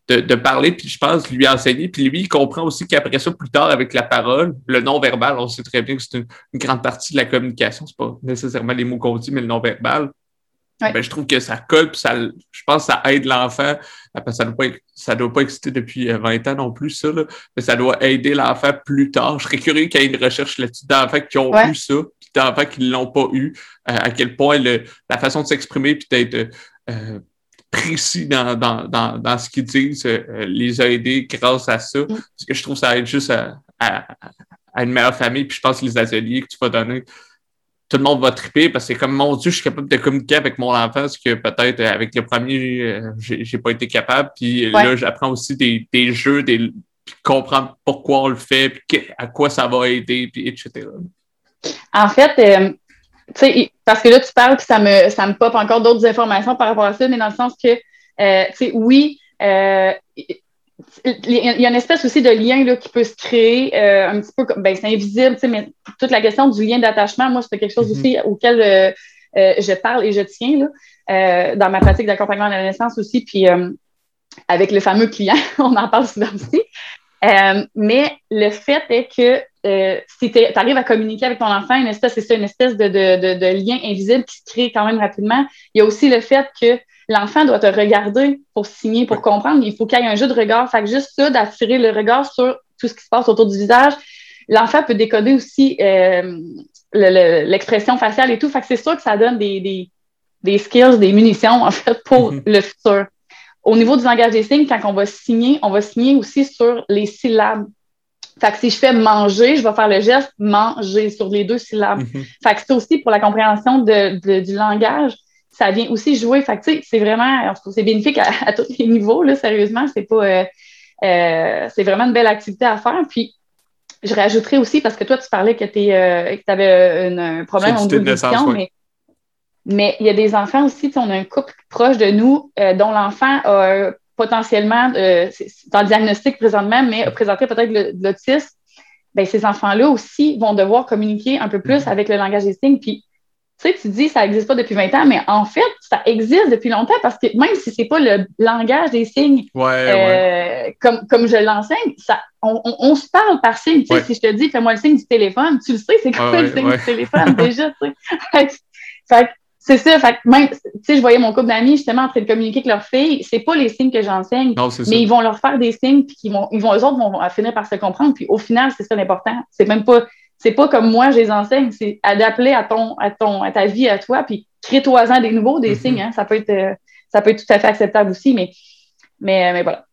S1: de, de, parler, puis je pense lui enseigner, puis lui, il comprend aussi qu'après ça, plus tard, avec la parole, le non-verbal, on sait très bien que c'est une, grande partie de la communication, c'est pas nécessairement les mots qu'on dit, mais le non-verbal. Ben, je trouve que ça colle, puis ça, je pense que ça aide l'enfant. Ça ne doit, doit pas exister depuis 20 euh, ans non plus, ça, mais ça doit aider l'enfant plus tard. Je serais curieux qu'il y ait une recherche là-dessus d'enfants qui ont eu ça, d'enfants qui ne l'ont pas eu, euh, à quel point la façon de s'exprimer puis d'être euh, précis dans, dans, dans, dans, ce qu'ils disent euh, les a aidés grâce à ça. Mm. Parce que je trouve que ça aide juste à, à, une meilleure famille. Puis je pense que les ateliers que tu vas donner, tout le monde va triper parce que c'est comme mon Dieu, je suis capable de communiquer avec mon enfant, ce que peut-être avec le premier, j'ai pas été capable. Puis là, j'apprends aussi des, des jeux, des, comprendre pourquoi on le fait, puis à quoi ça va aider, puis etc.
S2: En fait, euh, parce que là, tu parles, que ça me, ça me pop encore d'autres informations par rapport à ça, mais dans le sens que, euh, tu sais, oui, euh, il y a une espèce aussi de lien là, qui peut se créer un petit peu, ben, c'est invisible, mais toute la question du lien d'attachement, moi, c'est quelque chose mm-hmm. aussi auquel je parle et je tiens là, dans ma pratique d'accompagnement à la naissance aussi, puis avec le fameux client, on en parle souvent aussi. mais le fait est que euh, si tu arrives à communiquer avec ton enfant, une espèce, c'est ça, une espèce de, lien invisible qui se crée quand même rapidement. Il y a aussi le fait que l'enfant doit te regarder pour signer, pour comprendre. Il faut qu'il y ait un jeu de regard. Fait que juste ça, d'attirer le regard sur tout ce qui se passe autour du visage. L'enfant peut décoder aussi euh, l'expression faciale et tout. Fait que c'est sûr que ça donne des, skills, des munitions, en fait, pour mm-hmm. le futur. Au niveau du langage des signes, quand on va signer, on va signer aussi sur les syllabes fait que si je fais manger, je vais faire le geste manger sur les deux syllabes. Mhm. Fait que c'est aussi pour la compréhension de, du langage. Ça vient aussi jouer. Fait que c'est vraiment, c'est bénéfique à, tous les niveaux, là, sérieusement. C'est pas, euh, euh, c'est vraiment une belle activité à faire. Puis, je rajouterais aussi, parce que toi, tu parlais que tu euh, avais un problème au niveau mais, mais il y a des enfants aussi, on a un couple proche de nous dont l'enfant a potentiellement, euh, dans le diagnostic présentement, mais présenter peut-être de l'autisme, ben, ces enfants-là aussi vont devoir communiquer un peu plus mm-hmm. avec le langage des signes. Puis, tu sais, tu dis ça n'existe pas depuis 20 ans, mais en fait, ça existe depuis longtemps parce que même si c'est pas le langage des signes
S1: euh,
S2: Comme, comme je l'enseigne, ça, on, se parle par signe. Tu sais, si je te dis fais-moi le signe du téléphone, tu le sais, c'est quoi le signe du téléphone déjà, tu sais. fait, c'est ça. Fait même, tu sais, je voyais mon couple d'amis justement en train de communiquer avec leur fille. C'est pas les signes que j'enseigne, mais ils vont leur faire des signes, puis qu'ils vont, ils vont, eux autres vont finir par se comprendre. Puis au final, c'est ça l'important. C'est même pas, c'est pas comme moi, je les enseigne. C'est adapter à ton, à ton, à ta vie, à toi, puis crée-toi-en des nouveaux, des mm-hmm. signes. Hein. Ça peut être, euh, ça peut être tout à fait acceptable aussi, mais, mais, mais voilà.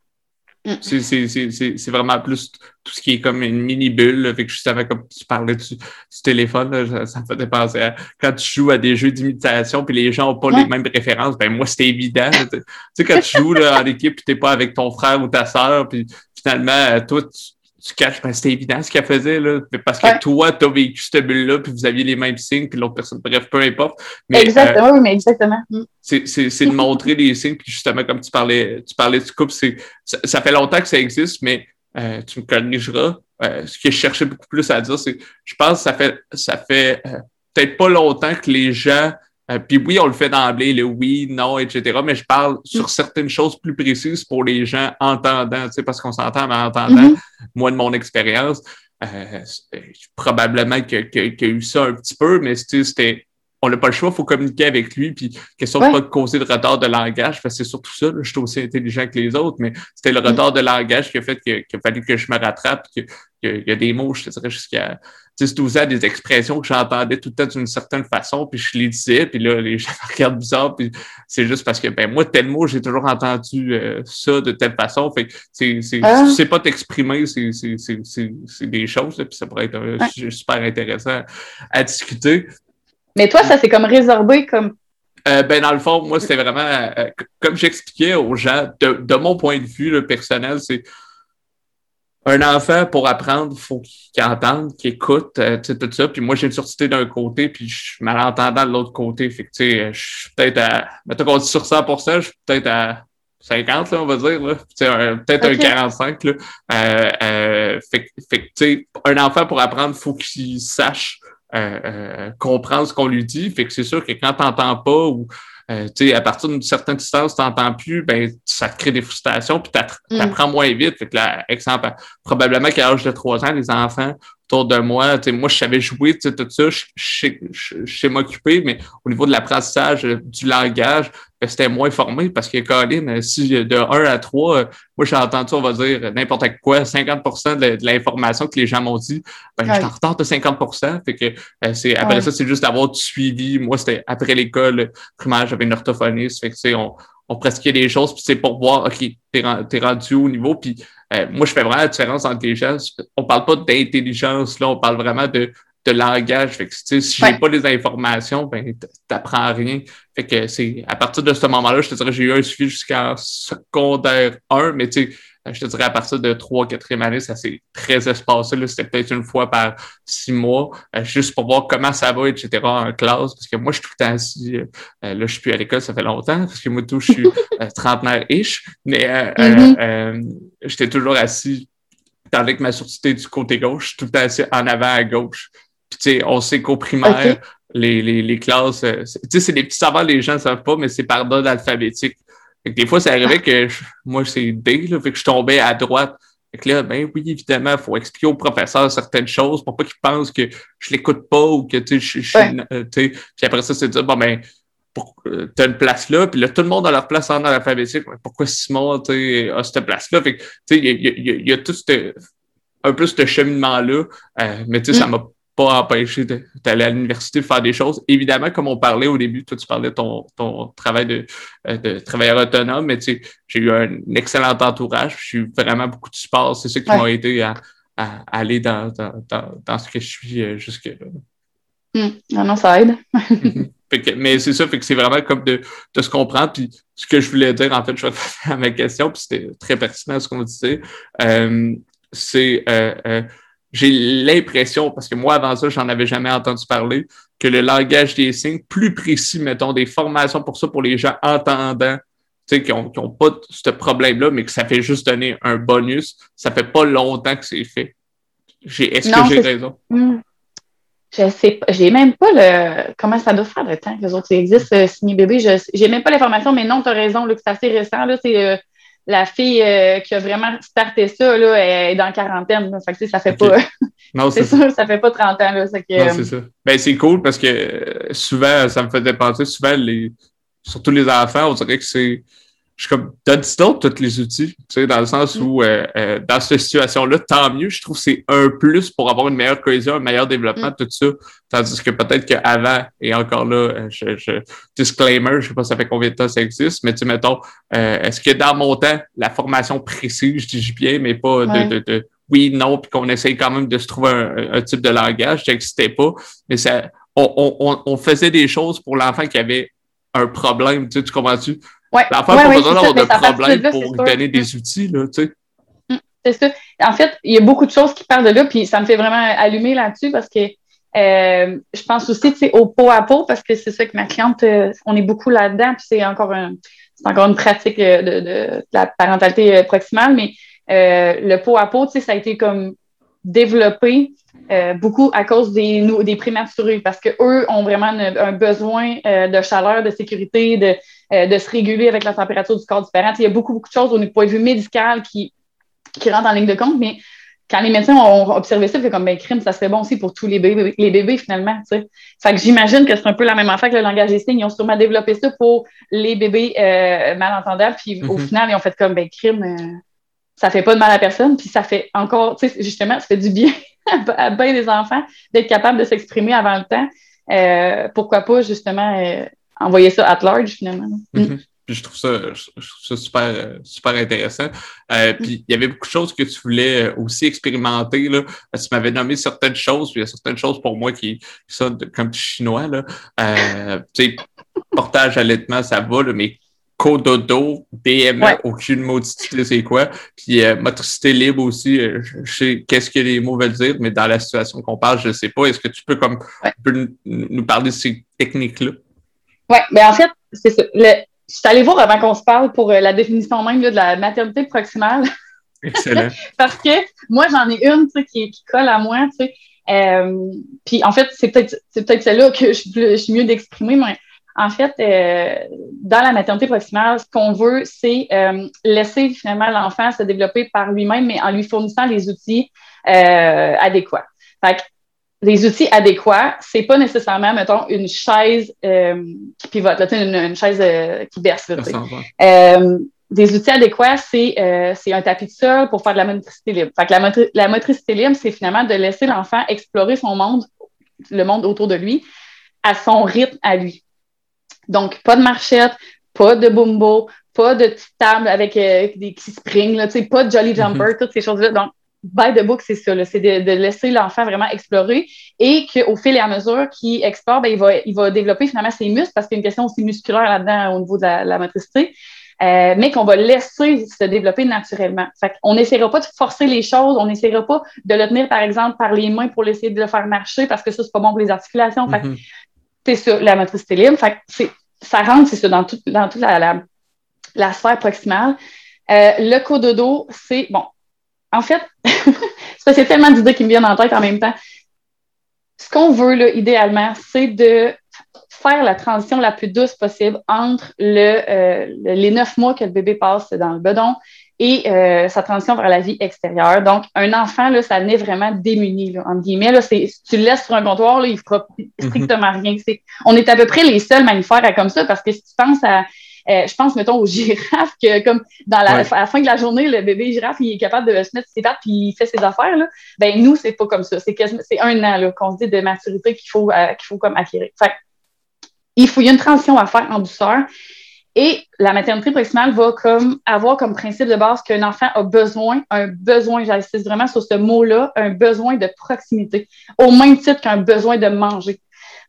S1: Mm. C'est vraiment plus tout ce qui est comme une mini bulle. Avec que savais comme tu parlais du, téléphone, ça, me fait penser à quand tu joues à des jeux d'imitation puis les gens n'ont pas les mêmes références, ben moi, c'était évident. tu sais, quand tu joues là, en équipe puis t'es pas avec ton frère ou ta soeur, puis finalement, toi, tu, tu caches, ben, c'était évident ce qu'elle faisait, là. Parce que toi, tu as vécu cette bulle-là, puis vous aviez les mêmes signes, puis l'autre personne, bref, peu importe.
S2: Mais, exactement, euh, oui, mais exactement. Mm.
S1: C'est de montrer les signes, puis justement, comme tu parlais, tu parlais du couple, c'est ça, fait longtemps que ça existe, mais euh, tu me corrigeras. Euh, ce que je cherchais beaucoup plus à dire, c'est je pense que ça fait ça fait peut-être pas longtemps que les gens euh, puis oui, on le fait d'emblée, le oui, non, etc. Mais je parle sur certaines choses plus précises pour les gens entendants, tu sais, parce qu'on s'entend en entendant, mm-hmm. moi, de mon expérience, euh, probablement qu'il y a eu ça un petit peu, mais c'était on n'a pas le choix, il faut communiquer avec lui, puis question de pas causer de retard de langage, parce que c'est surtout ça, je suis aussi intelligent que les autres, mais c'était le mm. retard de langage qui a fait qu'il a fallu que je me rattrape, qu'il y, a des mots, je te dirais, jusqu'à c'est aussi des expressions que j'entendais tout le temps d'une certaine façon, puis je les disais, puis là, les gens me regardent bizarre, puis c'est juste parce que, ben, moi, tel mot, j'ai toujours entendu euh, ça de telle façon. Fait que c'est, c'est, ah. sais pas t'exprimer, c'est, c'est, c'est, c'est des choses, puis ça pourrait être euh, super intéressant à discuter.
S2: Mais toi, ça s'est comme résorbé comme.
S1: Euh, ben, dans le fond, moi, c'était vraiment, comme j'expliquais aux gens, de, de, mon point de vue le personnel, c'est un enfant, pour apprendre, il faut qu'il entende, qu'il écoute, euh, tout ça. Puis moi, j'ai une surdité d'un côté, puis je suis malentendant de l'autre côté. Fait que, tu sais, je suis peut-être à... Mettons qu'on dit sur 100 je suis peut-être à 50, là, on va dire, là. Peut-être un 45, là. Euh, euh, fait, fait que, tu sais, un enfant, pour apprendre, faut qu'il sache euh, comprendre ce qu'on lui dit. Fait que c'est sûr que quand t'entends pas ou euh, à partir d'une certaine distance, tu n'entends plus, ben, ça te crée des frustrations, puis tu apprends mm. moins vite. Fait que là, exemple, probablement qu'à l'âge de 3 ans, les enfants autour de moi, moi, je savais jouer, tout ça, je sais m'occuper, mais au niveau de l'apprentissage euh, du langage, ben, c'était moins formé parce que Colin, euh, si de 1 à 3, moi j'ai entendu, on va dire, n'importe quoi, 50% de, l'information que les gens m'ont dit, ben, je suis en retard de 50 fait que c'est après ça, c'est juste d'avoir du suivi. Moi, c'était après l'école primaire, j'avais une orthophoniste, fait que on, on pratiquait des choses, puis c'est pour voir, OK, t'es rendu au niveau, puis euh, moi, je fais vraiment la différence entre les gens. On parle pas d'intelligence, là, on parle vraiment de, de langage. Fait que, si j'ai pas les informations, ben, t'apprends rien. Fait que c'est, à partir de ce moment-là, je te dirais, j'ai eu un suivi jusqu'en secondaire 1, mais tu sais, je te dirais à partir de 3 4e année, ça s'est très espacé. C'était peut-être une fois par six mois, euh, juste pour voir comment ça va, etc. en classe. Parce que moi, je suis tout le temps assis. Euh, là, je suis plus à l'école, ça fait longtemps, parce que moi, tout, je suis trentenaire-ish. Mais mm-hmm. j'étais toujours assis tandis que ma surdité du côté gauche, tout le temps assis en avant à gauche. Puis, tu sais, on sait qu'au primaire, les, les, les, classes, tu sais, c'est des petits savoirs, les gens ne savent pas, mais c'est par ordre alphabétique des fois, ça arrivait que moi, c'est D, là, fait que je tombais à droite. Fait que là, ben oui, évidemment, il faut expliquer au professeur certaines choses pour pas qu'il pense que je l'écoute pas ou que tu sais, je, euh, Puis après ça, c'est de dire bon ben euh, t'as une place là, puis là, tout le monde a leur place en alphabétique. Pourquoi Simon a cette place-là? Fait que, tu sais, il y a, tout ce, un peu ce cheminement-là. Euh, mais tu sais, ça mm. m'a pas empêcher d'aller à l'université faire des choses. Évidemment, comme on parlait au début, toi, tu parlais de ton, ton travail de, euh, de travailleur autonome, mais tu sais, j'ai eu un excellent entourage. J'ai eu vraiment beaucoup de support. C'est ça qui m'a aidé à, à, aller dans, dans, dans, ce que je suis euh, jusque-là.
S2: Mmh. non, ça aide.
S1: Mais c'est ça, fait que c'est vraiment comme de, de se comprendre. Puis ce que je voulais dire, en fait, je vais à ma question, puis c'était très pertinent ce qu'on disait. Euh, c'est euh, j'ai l'impression, parce que moi, avant ça, j'en avais jamais entendu parler, que le langage des signes, plus précis, mettons, des formations pour ça, pour les gens entendants, tu sais, qui n'ont ont pas ce problème-là, mais que ça fait juste donner un bonus, ça fait pas longtemps que c'est fait. Est-ce que j'ai raison? Hmm.
S2: Je sais pas, j'ai même pas le. Comment ça doit faire le temps que les autres existent, euh, bébé. Je j'ai même pas l'information, mais non, tu as raison, que c'est assez récent. Là, c'est euh, la fille euh, qui a vraiment starté ça, là, elle est dans la quarantaine. Là, fait que, ça fait pas. Non, c'est ça. ça fait pas 30 ans. Là, que,
S1: non, c'est ça. Ben, c'est cool parce que souvent, ça me faisait penser, souvent, les, surtout les enfants, on dirait que c'est je suis comme, donne-tu tous les outils, tu sais, dans le sens où, euh, euh, dans cette situation-là, tant mieux, je trouve que c'est un plus pour avoir une meilleure cohésion, un meilleur développement, mm. tout ça. Tandis que peut-être qu'avant, et encore là, euh, je, je, disclaimer, je sais pas ça fait combien de temps ça existe, mais tu sais, mettons, est-ce que dans mon temps, la formation précise, je dis bien, mais pas de, de, oui, non, puis qu'on essaye quand même de se trouver un, type de langage, n'existais pas, mais ça, on, on, on faisait des choses pour l'enfant qui avait un problème, tu, sais, tu comprends-tu?
S2: Ouais.
S1: N'a pas besoin d'avoir de problème pour donner des outils, là, tu sais.
S2: Mm, c'est ça. En fait, il y a beaucoup de choses qui parlent de là, puis ça me fait vraiment allumer là-dessus parce que euh, je pense aussi au pot à pot parce que c'est ça que ma cliente, euh, on est beaucoup là-dedans, puis c'est encore, un, encore une pratique euh, de, de, la parentalité proximale, mais le pot à pot, ça a été comme développé beaucoup à cause des, des prématurés parce qu'eux ont vraiment un besoin de chaleur, de sécurité, de, euh, de se réguler avec la température du corps du parent. Il y a beaucoup, beaucoup de choses au point de vue médical qui, qui rentrent en ligne de compte, mais quand les médecins ont observé ça, c'est comme ben crime, ça serait bon aussi pour tous les bébés, les bébés finalement. Fait que j'imagine que c'est un peu la même affaire que le langage des signes. Ils ont sûrement développé ça pour les bébés euh, malentendables, puis au mhm. final, ils ont fait comme ben crime, euh, ça fait pas de mal à personne, puis ça fait encore, justement, ça fait du bien à, bien des enfants d'être capable de s'exprimer avant le temps. pourquoi pas justement envoyer ça at large finalement.
S1: Mhm. Puis je trouve ça, ça super, super intéressant. Euh, puis il y avait beaucoup de choses que tu voulais aussi expérimenter. Là. Tu m'avais nommé certaines choses, puis il y a certaines choses pour moi qui, sont comme du chinois. Là. Euh, tu sais, portage allaitement, ça va, là, mais cododo, DME, aucune maudité, c'est quoi. Puis euh, motricité libre aussi, je sais qu'est-ce que les mots veulent dire, mais dans la situation qu'on parle, je ne sais pas. Est-ce que tu peux comme nous parler de ces techniques-là?
S2: Oui, mais ben, en fait, c'est ça. je suis allée voir avant qu'on se parle pour euh, la définition même de la maternité proximale.
S1: Excellent.
S2: Parce que moi, j'en ai une qui, qui colle à moi. Tu sais. Euh, puis en fait, c'est peut-être peut celle-là que je, suis mieux d'exprimer, mais en fait, euh, dans la maternité proximale, ce qu'on veut, c'est laisser finalement l'enfant se développer par lui-même, mais en lui fournissant les outils adéquats. Fait des outils adéquats, c'est pas nécessairement, mettons, une chaise euh, qui pivote, là, une, une, chaise euh, qui berce. euh, des outils adéquats, c'est euh, un tapis de sol pour faire de la motricité libre. Fait que la, la motricité libre, c'est finalement de laisser l'enfant explorer son monde, le monde autour de lui, à son rythme à lui. Donc, pas de marchette, pas de bumbo, pas de petite table avec des qui spring, là, pas de jolly mm-hmm. jumper, toutes ces choses-là. Donc, by the book, c'est ça, c'est de, laisser l'enfant vraiment explorer et qu'au fil et à mesure qu'il explore, ben, il, va, il va développer finalement ses muscles parce qu'il y a une question aussi musculaire là-dedans au niveau de la, motricité. Euh, mais qu'on va laisser se développer naturellement. Fait on n'essaiera pas de forcer les choses, on n'essaiera pas de le tenir, par exemple, par les mains pour l'essayer de le faire marcher parce que ça, c'est pas bon pour les articulations. Fait. C'est ça, la motricité libre. Fait ça rentre, c'est ça, dans, dans toute la, la, sphère proximale. Euh, le cododo, c'est, bon, en fait, c'est tellement d'idées qui me viennent en tête en même temps. Ce qu'on veut, là, idéalement, c'est de faire la transition la plus douce possible entre euh, les neuf mois que le bébé passe dans le bedon et euh, sa transition vers la vie extérieure. Donc, un enfant, là, ça naît vraiment démuni, là, entre guillemets. Là, si tu le laisses sur un comptoir, là, il ne fera strictement rien. on est à peu près les seuls mammifères à comme ça parce que si tu penses à euh, je pense, mettons, aux girafes, que comme dans la, à la fin de la journée, le bébé girafe, il est capable de se mettre ses pattes puis il fait ses affaires. Là. Ben, nous, c'est pas comme ça. C'est c'est un an qu'on se dit de maturité qu'il faut, euh, qu'il faut comme acquérir. Fait, il faut, il y a une transition à faire en douceur. Et la maternité proximale va comme avoir comme principe de base qu'un enfant a besoin, un besoin, j'insiste vraiment sur ce mot-là, un besoin de proximité, au même titre qu'un besoin de manger.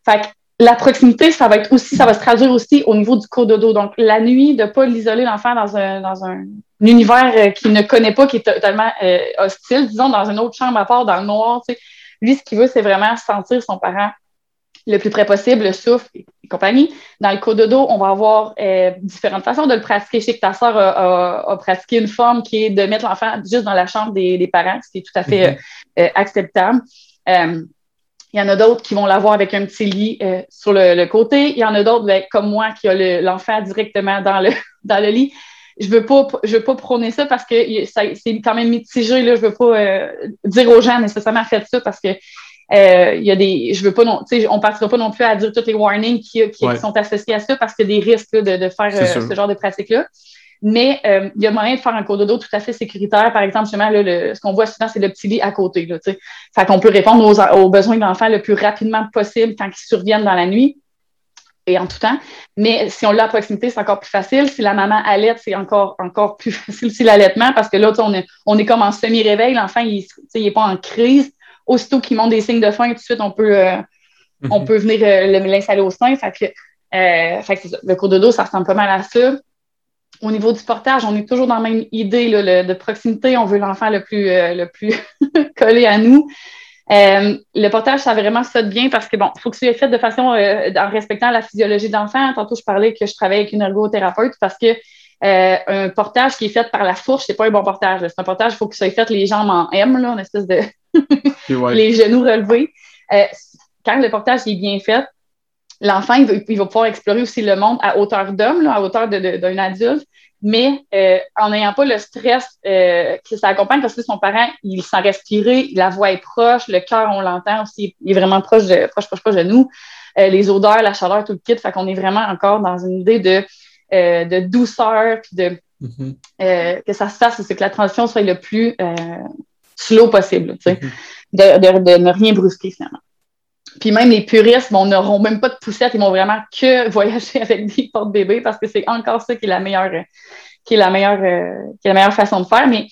S2: Fait la proximité, ça va être aussi, ça va se traduire aussi au niveau du cododo. Donc, la nuit, de ne pas l'isoler l'enfant dans un, dans un, univers euh, qu'il ne connaît pas, qui est totalement euh, hostile, disons, dans une autre chambre à part, dans le noir. Tu sais. Lui, ce qu'il veut, c'est vraiment sentir son parent le plus près possible, le souffle et, compagnie. Dans le cododo, on va avoir différentes façons de le pratiquer. Je sais que ta soeur a, pratiqué une forme qui est de mettre l'enfant juste dans la chambre des, parents, ce qui est tout à fait mm-hmm. acceptable. Il y en a d'autres qui vont l'avoir avec un petit lit euh, sur le, côté. Il y en a d'autres, ben, comme moi, qui a l'enfant directement dans le, dans le lit. Je veux pas, je veux pas prôner ça parce que c'est quand même mitigé. Là. Je veux pas euh, dire aux gens nécessairement faites ça parce que euh, il y a des, je veux pas non, on partira pas non plus à dire tous les warnings qui, sont associés à ça parce qu'il y a des risques de, de, faire ce genre de pratique-là. Mais euh, il y a moyen de faire un cours de dos tout à fait sécuritaire. Par exemple, justement, ce qu'on voit souvent, c'est le petit lit à côté. Là, fait qu'on peut répondre aux, besoins de l'enfant le plus rapidement possible quand ils surviennent dans la nuit et en tout temps. Mais si on l'a à proximité, c'est encore plus facile. Si la maman allait, c'est encore, encore plus facile si l'allaitement, parce que là, on est, on est comme en semi-réveil. L'enfant, il n'est pas en crise. Aussitôt qu'il montre des signes de faim, tout de suite, on peut, euh, on mhm. peut venir euh, l'installer au sein. Fait que, fait que Le cours de dos, ça ressemble pas mal à ça au niveau du portage, on est toujours dans la même idée de proximité. On veut l'enfant le plus, euh, le plus collé à nous. Euh, le portage, ça vraiment ça de bien parce que, bon, il faut que ce soit fait de façon euh, en respectant la physiologie de l'enfant. Tantôt, je parlais que je travaille avec une ergothérapeute parce que un portage qui est fait par la fourche, c'est pas un bon portage. C'est un portage, il faut que ça soit fait les jambes en M, là, une espèce de les genoux relevés. quand le portage est bien fait, l'enfant, il, va pouvoir explorer aussi le monde à hauteur d'homme, à hauteur d'un adulte, mais euh, en n'ayant pas le stress euh, que ça accompagne, parce que son parent, il sent respirer, la voix est proche, le cœur, on l'entend aussi, il est vraiment proche de, proche, proche, proche de nous, euh, les odeurs, la chaleur, tout le kit, fait qu'on est vraiment encore dans une idée de, de douceur, puis de mm-hmm. que ça se fasse, c'est que la transition soit le plus slow possible, tu sais, mm-hmm. de, de, de, ne rien brusquer finalement. Puis même les puristes n'auront même pas de poussette, ils vont vraiment que voyager avec des porte-bébés parce que c'est encore ça qui est la meilleure, qui est la meilleure, euh, qui est la meilleure façon de faire. Mais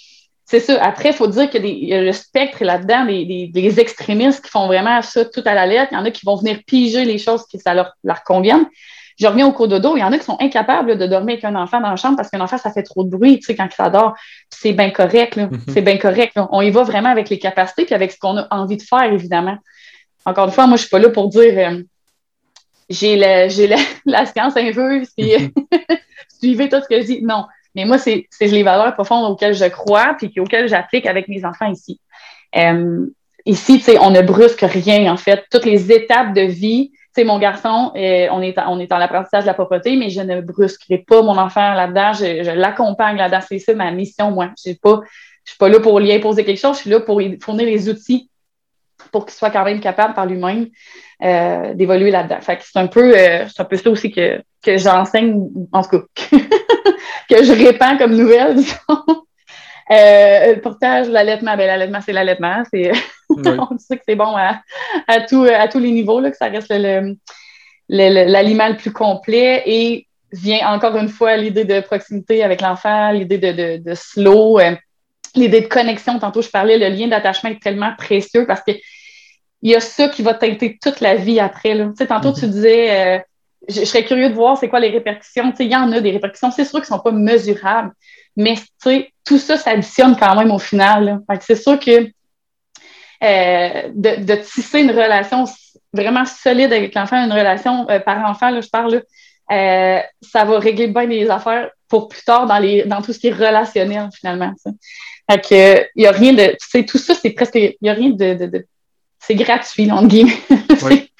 S2: c'est ça. Après, il faut dire qu'il y, a le spectre là-dedans, des, extrémistes qui font vraiment ça tout à la lettre. Il y en a qui vont venir piger les choses qui ça leur, leur conviennent. Je reviens au cours de dos. Il y en a qui sont incapables de dormir avec un enfant dans la chambre parce qu'un enfant, ça fait trop de bruit, tu sais, quand il dort. C'est bien correct, mm-hmm. C'est bien correct. On y va vraiment avec les capacités puis avec ce qu'on a envie de faire, évidemment encore une fois, moi, je ne suis pas là pour dire euh, j'ai la, la, science inverse, puis suivez tout ce que je dis. Non. Mais moi, c'est les valeurs profondes auxquelles je crois, puis auxquelles j'applique avec mes enfants ici. Euh, ici, on ne brusque rien, en fait. Toutes les étapes de vie, c'est mon garçon, euh, on est, on est en apprentissage de la propreté, mais je ne brusquerai pas mon enfant là-dedans. Je, l'accompagne là-dedans. C'est ça ma mission, moi. Je ne suis pas là pour lui imposer quelque chose. Je suis là pour lui fournir les outils pour qu'il soit quand même capable par lui-même euh, d'évoluer là-dedans. Fait c'est un peu euh, un peu ça aussi que, que j'enseigne, en tout cas, que je répands comme nouvelle, disons. Euh, le portage, l'allaitement, ben, l'allaitement, c'est l'allaitement. C'est... on sait que c'est bon à, à, tout, à tous les niveaux, là, que ça reste le, l'aliment le plus complet et vient encore une fois l'idée de proximité avec l'enfant, l'idée de, de, de slow, l'idée de connexion. Tantôt, je parlais, le lien d'attachement est tellement précieux parce que il y a ça qui va teinter toute la vie après. Là. Tu sais, tantôt, tu mhm. disais, euh, je, serais curieux de voir c'est quoi les répercussions. Tu sais, il y en a des répercussions, c'est sûr qu'elles ne sont pas mesurables, mais tu sais, tout ça s'additionne quand même au final. C'est sûr que euh, de, tisser une relation vraiment solide avec l'enfant, une relation euh, par-enfant, là, je parle, ça va régler bien les affaires pour plus tard dans, les, dans tout ce qui est relationnel, finalement. Fait que, il n'y a rien de. Tu sais, tout ça, c'est presque. Il n'y a rien de c'est gratuit, entre guillemets.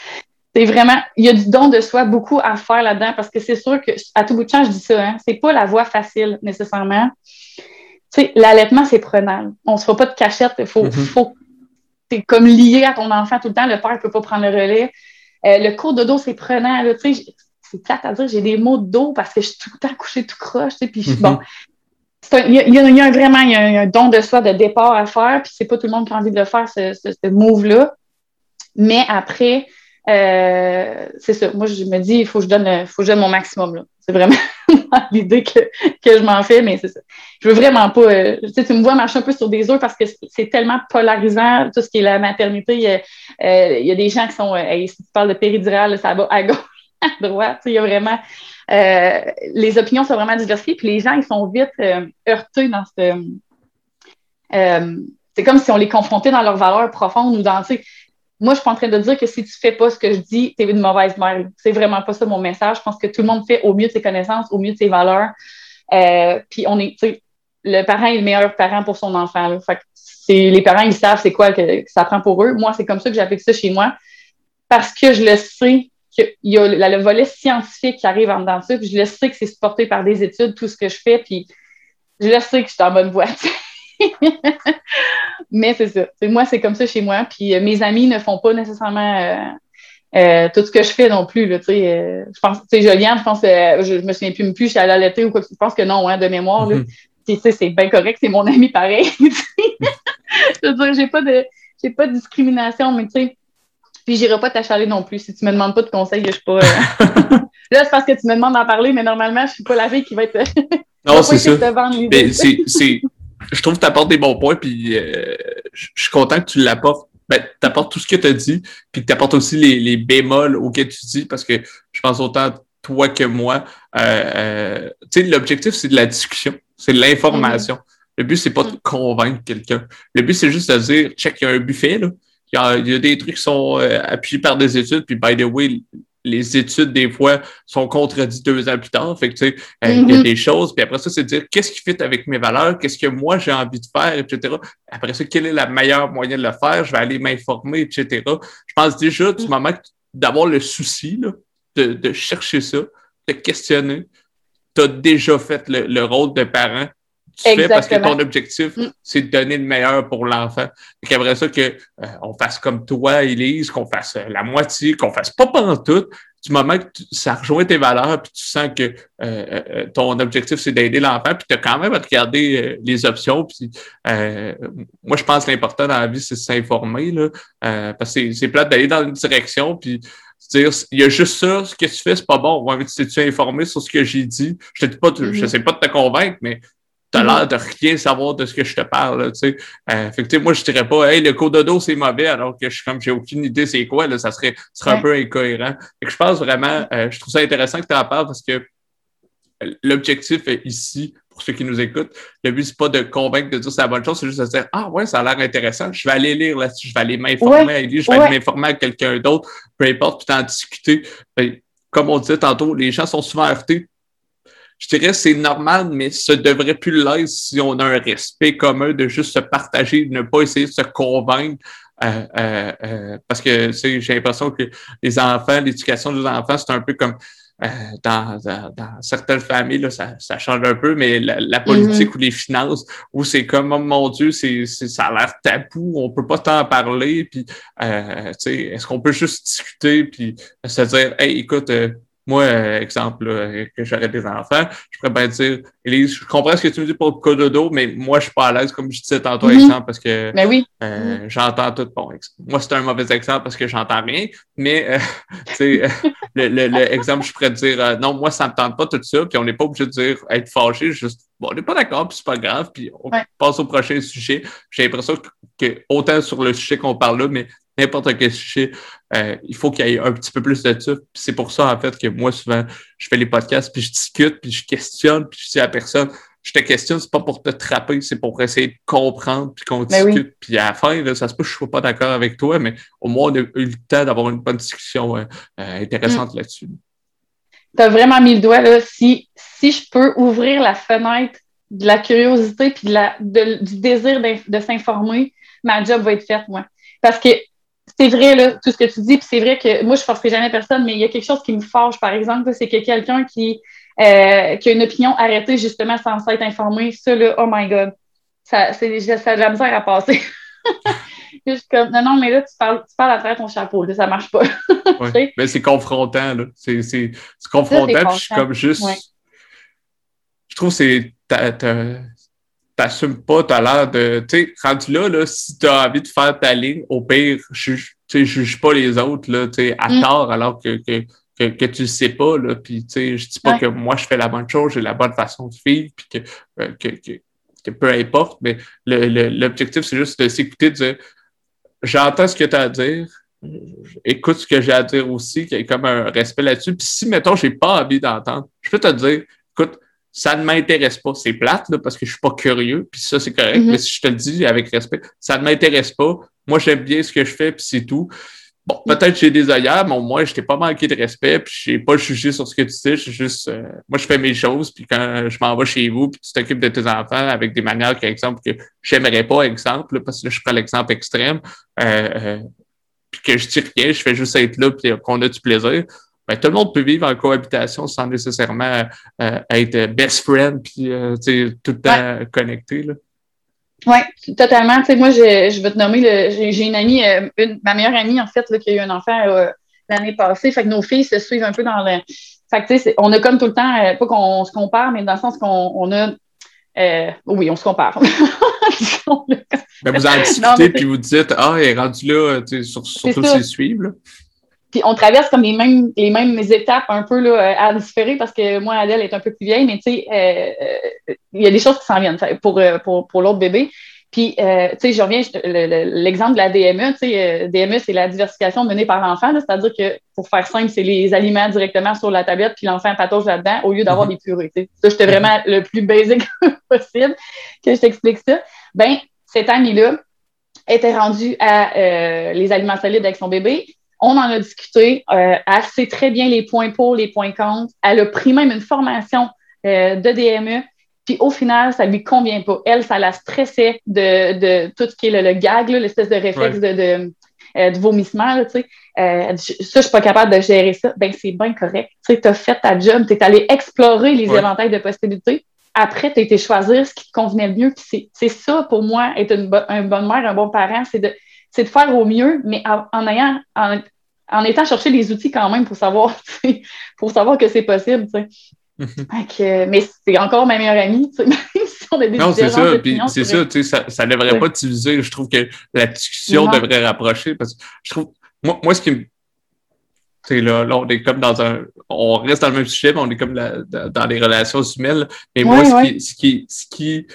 S2: c'est vraiment, il y a du don de soi beaucoup à faire là-dedans parce que c'est sûr que, à tout bout de champ, je dis ça, hein, c'est pas la voie facile nécessairement. Tu sais, l'allaitement, c'est prenant. On se fera pas de cachette. Faut, mm-hmm. faut c'est comme lié à ton enfant tout le temps. Le père ne peut pas prendre le relais. Euh, le cours de dos, c'est prenant. Tu sais, c'est plate à dire, j'ai des mots de dos parce que je suis tout le temps couchée tout croche. Tu sais, puis mm-hmm. bon, il y, a, vraiment un don de soi de départ à faire, puis c'est pas tout le monde qui a envie de faire, ce, ce, move-là. Mais après, euh, c'est ça. Moi, je me dis, il faut que je donne, faut que je donne mon maximum. C'est vraiment l'idée que, que, je m'en fais, mais c'est ça. Je veux vraiment pas. Euh, tu, sais, tu me vois marcher un peu sur des œufs parce que c'est tellement polarisant, tout ce qui est la maternité. Il y a, euh, des gens qui sont. si tu parles de péridurale, ça va à gauche, à droite. il y a vraiment. Les opinions sont vraiment diversifiées, puis les gens, ils sont vite heurtés dans ce. C'est comme si on les confrontait dans leurs valeurs profondes ou dans. Moi, je suis en train de dire que si tu fais pas ce que je dis, tu es une mauvaise mère. C'est vraiment pas ça mon message. Je pense que tout le monde fait au mieux de ses connaissances, au mieux de ses valeurs. Euh, puis on est, le parent est le meilleur parent pour son enfant. Fait c'est, les parents, ils savent c'est quoi que, ça prend pour eux. Moi, c'est comme ça que j'applique ça chez moi parce que je le sais qu'il y a le, volet scientifique qui arrive en dedans de ça, puis je le sais que c'est supporté par des études, tout ce que je fais, puis je le sais que je suis en bonne voie. Mais c'est ça. moi, c'est comme ça chez moi. Puis euh, mes amis ne font pas nécessairement euh, euh, tout ce que je fais non plus. Là, je pense, tu sais, Joliane, je pense je, me souviens plus, plus, je suis allée ou quoi. Je pense que non, hein, de mémoire. Mm-hmm. c'est bien correct, c'est mon ami pareil. je veux dire, j'ai pas de j'ai pas de discrimination, mais tu sais, puis j'irai pas t'achaler non plus. Si tu me demandes pas de conseils, je suis pas. Là, c'est parce que tu me demandes d'en parler, mais normalement, je suis pas la fille qui va être.
S1: non, c'est ça. c'est je trouve que tu apportes des bons points, puis euh, je suis content que tu l'apportes. Ben, tu apportes tout ce que tu as dit, puis que tu apportes aussi les, les bémols auxquels tu dis, parce que je pense autant toi que moi. Euh, euh, tu sais, l'objectif, c'est de la discussion, c'est de l'information. Mm-hmm. Le but, c'est pas de convaincre quelqu'un. Le but, c'est juste de dire, check, il y a un buffet, là. Il y a, il y a des trucs qui sont appuyés par des études, puis by the way, les études, des fois, sont contredites deux ans plus tard. Fait que, tu sais, euh, il y a mm-hmm. des choses. Puis après ça, c'est dire qu'est-ce qui fit avec mes valeurs, qu'est-ce que moi j'ai envie de faire, etc. Après ça, quel est le meilleur moyen de le faire? Je vais aller m'informer, etc. Je pense déjà du mm-hmm. moment d'avoir le souci là, de, de, chercher ça, de questionner, tu as déjà fait le rôle de parent tu fais parce que ton objectif, mm. c'est de donner le meilleur pour l'enfant. Et qu'après ça, qu'on euh, on fasse comme toi, Elise, qu'on fasse euh, la moitié, qu'on fasse pas pendant tout, du moment que ça rejoint tes valeurs, puis tu sens que euh, ton objectif, c'est d'aider l'enfant, puis tu as quand même à regarder les options. Puis, moi, je pense que l'important dans la vie, c'est s'informer, là, parce que c'est plate d'aller dans une direction, puis dire il y a juste ça, ce que tu fais, c'est pas bon. Ouais, mais tu t'es informé sur ce que j'ai dit? Je te dis pas, je mm-hmm. sais pas de te convaincre, mais tu as l'air de rien savoir de ce que je te parle. tu sais. Euh, fait que, moi, je dirais pas, hey, le cododo, c'est mauvais, alors que je suis comme, j'ai aucune idée c'est quoi, là, ça serait, serait un peu incohérent. Fait que je pense vraiment, euh, je trouve ça intéressant que tu en parles parce que l'objectif ici, pour ceux qui nous écoutent, le but, c'est pas de convaincre de dire c'est la bonne chose, c'est juste de dire, ah ouais, ça a l'air intéressant, je vais aller lire là-dessus, je vais aller m'informer à je vais aller m'informer à quelqu'un d'autre, peu importe, puis t'en discuter. Comme on disait tantôt, les gens sont souvent heurtés je dirais c'est normal, mais ce devrait plus l'être si on a un respect commun de juste se partager, de ne pas essayer de se convaincre. Euh, euh, euh, parce que j'ai l'impression que les enfants, l'éducation des enfants, c'est un peu comme dans, certaines familles, là, ça, ça, change un peu, mais la, politique mm-hmm. ou les finances, où c'est comme, oh mon Dieu, c'est, ça a l'air tabou, on peut pas t'en parler, puis est-ce qu'on peut juste discuter, puis se dire, hey, écoute, moi, euh, exemple, que j'aurais des enfants, je pourrais bien dire, Élise, je comprends ce que tu me dis pour le cododo, mais moi, je suis pas à l'aise, comme je disais tantôt, mm-hmm. exemple, parce que
S2: mais oui.
S1: Euh, mm-hmm. j'entends tout. Bon, moi, c'est un mauvais exemple parce que j'entends rien, mais euh, tu sais, le, le, exemple, je pourrais dire, non, moi, ça me tente pas tout ça, puis on n'est pas obligé de dire être fâché, juste, bon, on n'est pas d'accord, puis c'est pas grave, puis on passe au prochain sujet. J'ai l'impression que, autant sur le sujet qu'on parle là, mais n'importe quel sujet, euh, il faut qu'il y ait un petit peu plus de ça. C'est pour ça, en fait, que moi, souvent, je fais les podcasts, puis je discute, puis je questionne, puis je dis à la personne, je te questionne, c'est pas pour te trapper, c'est pour essayer de comprendre, puis qu'on ben discute. Puis à la fin, ça se peut que je sois pas d'accord avec toi, mais au moins, on a eu le temps d'avoir une bonne discussion euh, euh, intéressante mm. là-dessus.
S2: Tu as vraiment mis le doigt, là. Si, si je peux ouvrir la fenêtre de la curiosité puis de la, du désir de s'informer, ma job va être faite, moi. Parce que c'est vrai, là, tout ce que tu dis, puis c'est vrai que moi, je ne forcerai jamais personne, mais il y a quelque chose qui me fâche, par exemple, c'est que quelqu'un qui, euh, qui a une opinion arrêtée, justement, sans s'être informé, ça, là, oh my God, ça, c'est, ça a de la misère à passer. je suis comme, non, non, mais là, tu parles, tu parles à travers ton chapeau, là, ça marche pas.
S1: ouais. Mais c'est confrontant, là. C'est, c'est, c'est confrontant, puis je suis comme juste. Je trouve que c'est t'assumes pas, t'as l'air de. Tu sais, rendu là, là, si t'as envie de faire ta ligne, au pire, je ne juge pas les autres là, tu sais, à mm. tort, alors que, que, que, que, tu le sais pas. Là, puis, tu sais, je dis pas que moi, je fais la bonne chose, j'ai la bonne façon de vivre, puis que, euh, que, que, que, peu importe, mais l'objectif, c'est juste de s'écouter, de dire j'entends ce que tu as à dire, écoute ce que j'ai à dire aussi, qu'il y ait comme un respect là-dessus. Puis si, mettons, j'ai pas envie d'entendre, je peux te dire, écoute, ça ne m'intéresse pas. C'est plate, là, parce que je suis pas curieux, puis ça, c'est correct.
S2: Mhm.
S1: Mais si je te le dis avec respect, ça ne m'intéresse pas. Moi, j'aime bien ce que je fais, puis c'est tout. Bon, peut-être j'ai des ailleurs, mais au moins, je t'ai pas manqué de respect, puis je n'ai pas jugé sur ce que tu dis. Je juste, euh, moi, je fais mes choses, puis quand je m'en vais chez vous, puis tu t'occupes de tes enfants avec des manières, par exemple, que j'aimerais pas, exemple, là, parce que là, je prends l'exemple extrême, euh, euh, puis que je dis rien, je fais juste être là, puis qu'on a du plaisir. Ben, tout le monde peut vivre en cohabitation sans nécessairement euh, être best friend, puis euh, tout le temps connecté. Là.
S2: Oui, totalement. Tu sais, moi, je, je vais te nommer, j'ai une amie, euh, une, ma meilleure amie, en fait, là, qui a eu un enfant euh, l'année passée. Fait que nos filles se suivent un peu dans le. Fait que, tu sais, on a comme tout le temps, euh, pas qu'on se compare, mais dans le sens qu'on on a. euh, oui, on se compare.
S1: Ben, vous en
S2: Non,
S1: discutez,
S2: mais
S1: puis vous dites, ah, il est rendu là, tu sais, sur, surtout
S2: ça.
S1: s'ils suivent.
S2: Puis on traverse comme les mêmes, les mêmes étapes un peu là, à différer parce que moi, Adèle est un peu plus vieille, mais tu sais, euh, euh, il y a des choses qui s'en viennent pour, euh, pour, pour l'autre bébé. Puis, euh, tu sais, je reviens, je- le- le- l'exemple de la DME, tu sais, euh, DME, c'est la diversification menée par l'enfant, c'est-à-dire que, pour faire simple, c'est les aliments directement sur la tablette, puis l'enfant patauge là-dedans, au lieu d'avoir
S1: Mhm.
S2: des purées, tu sais. Ça, j'étais vraiment le plus basic possible que je t'explique ça. Ben, cette amie-là était rendue à euh, les aliments solides avec son bébé. On en a discuté. Euh, elle sait très bien les points pour, les points contre. Elle a pris même une formation euh, de DME. Puis au final, ça lui convient pas. Elle, ça la stressait de, de tout ce qui est le, le gag, l'espèce de réflexe de, de, euh, de vomissement. Là, tu sais. euh, ça, je suis pas capable de gérer ça. Ben, c'est bien correct. Tu as fait ta job, tu es allé explorer les
S1: Ouais.
S2: éventails de possibilités. Après, tu as été choisir ce qui te convenait le mieux. C'est- c'est ça, pour moi, être une, bo- une bonne mère, un bon parent, c'est de, c'est de faire au mieux, mais en, en ayant, en, en étant chercher les outils quand même pour savoir, pour que c'est possible. tu sais.
S1: Mhm.
S2: Mais c'est encore ma meilleure amie, même si on a des
S1: Non, c'est ça. C'est ça, tu sais, ça, ça devrait pas diviser. Je trouve que la discussion
S2: Non.
S1: devrait rapprocher parce que je trouve, moi, moi ce qui me. Tu sais, là, là, on est comme dans un. On reste dans le même sujet, mais on est comme la- dans, les relations humaines. Mais moi,
S2: Ouais,
S1: ce,
S2: ouais.
S1: Qui, ce, qui, ce qui.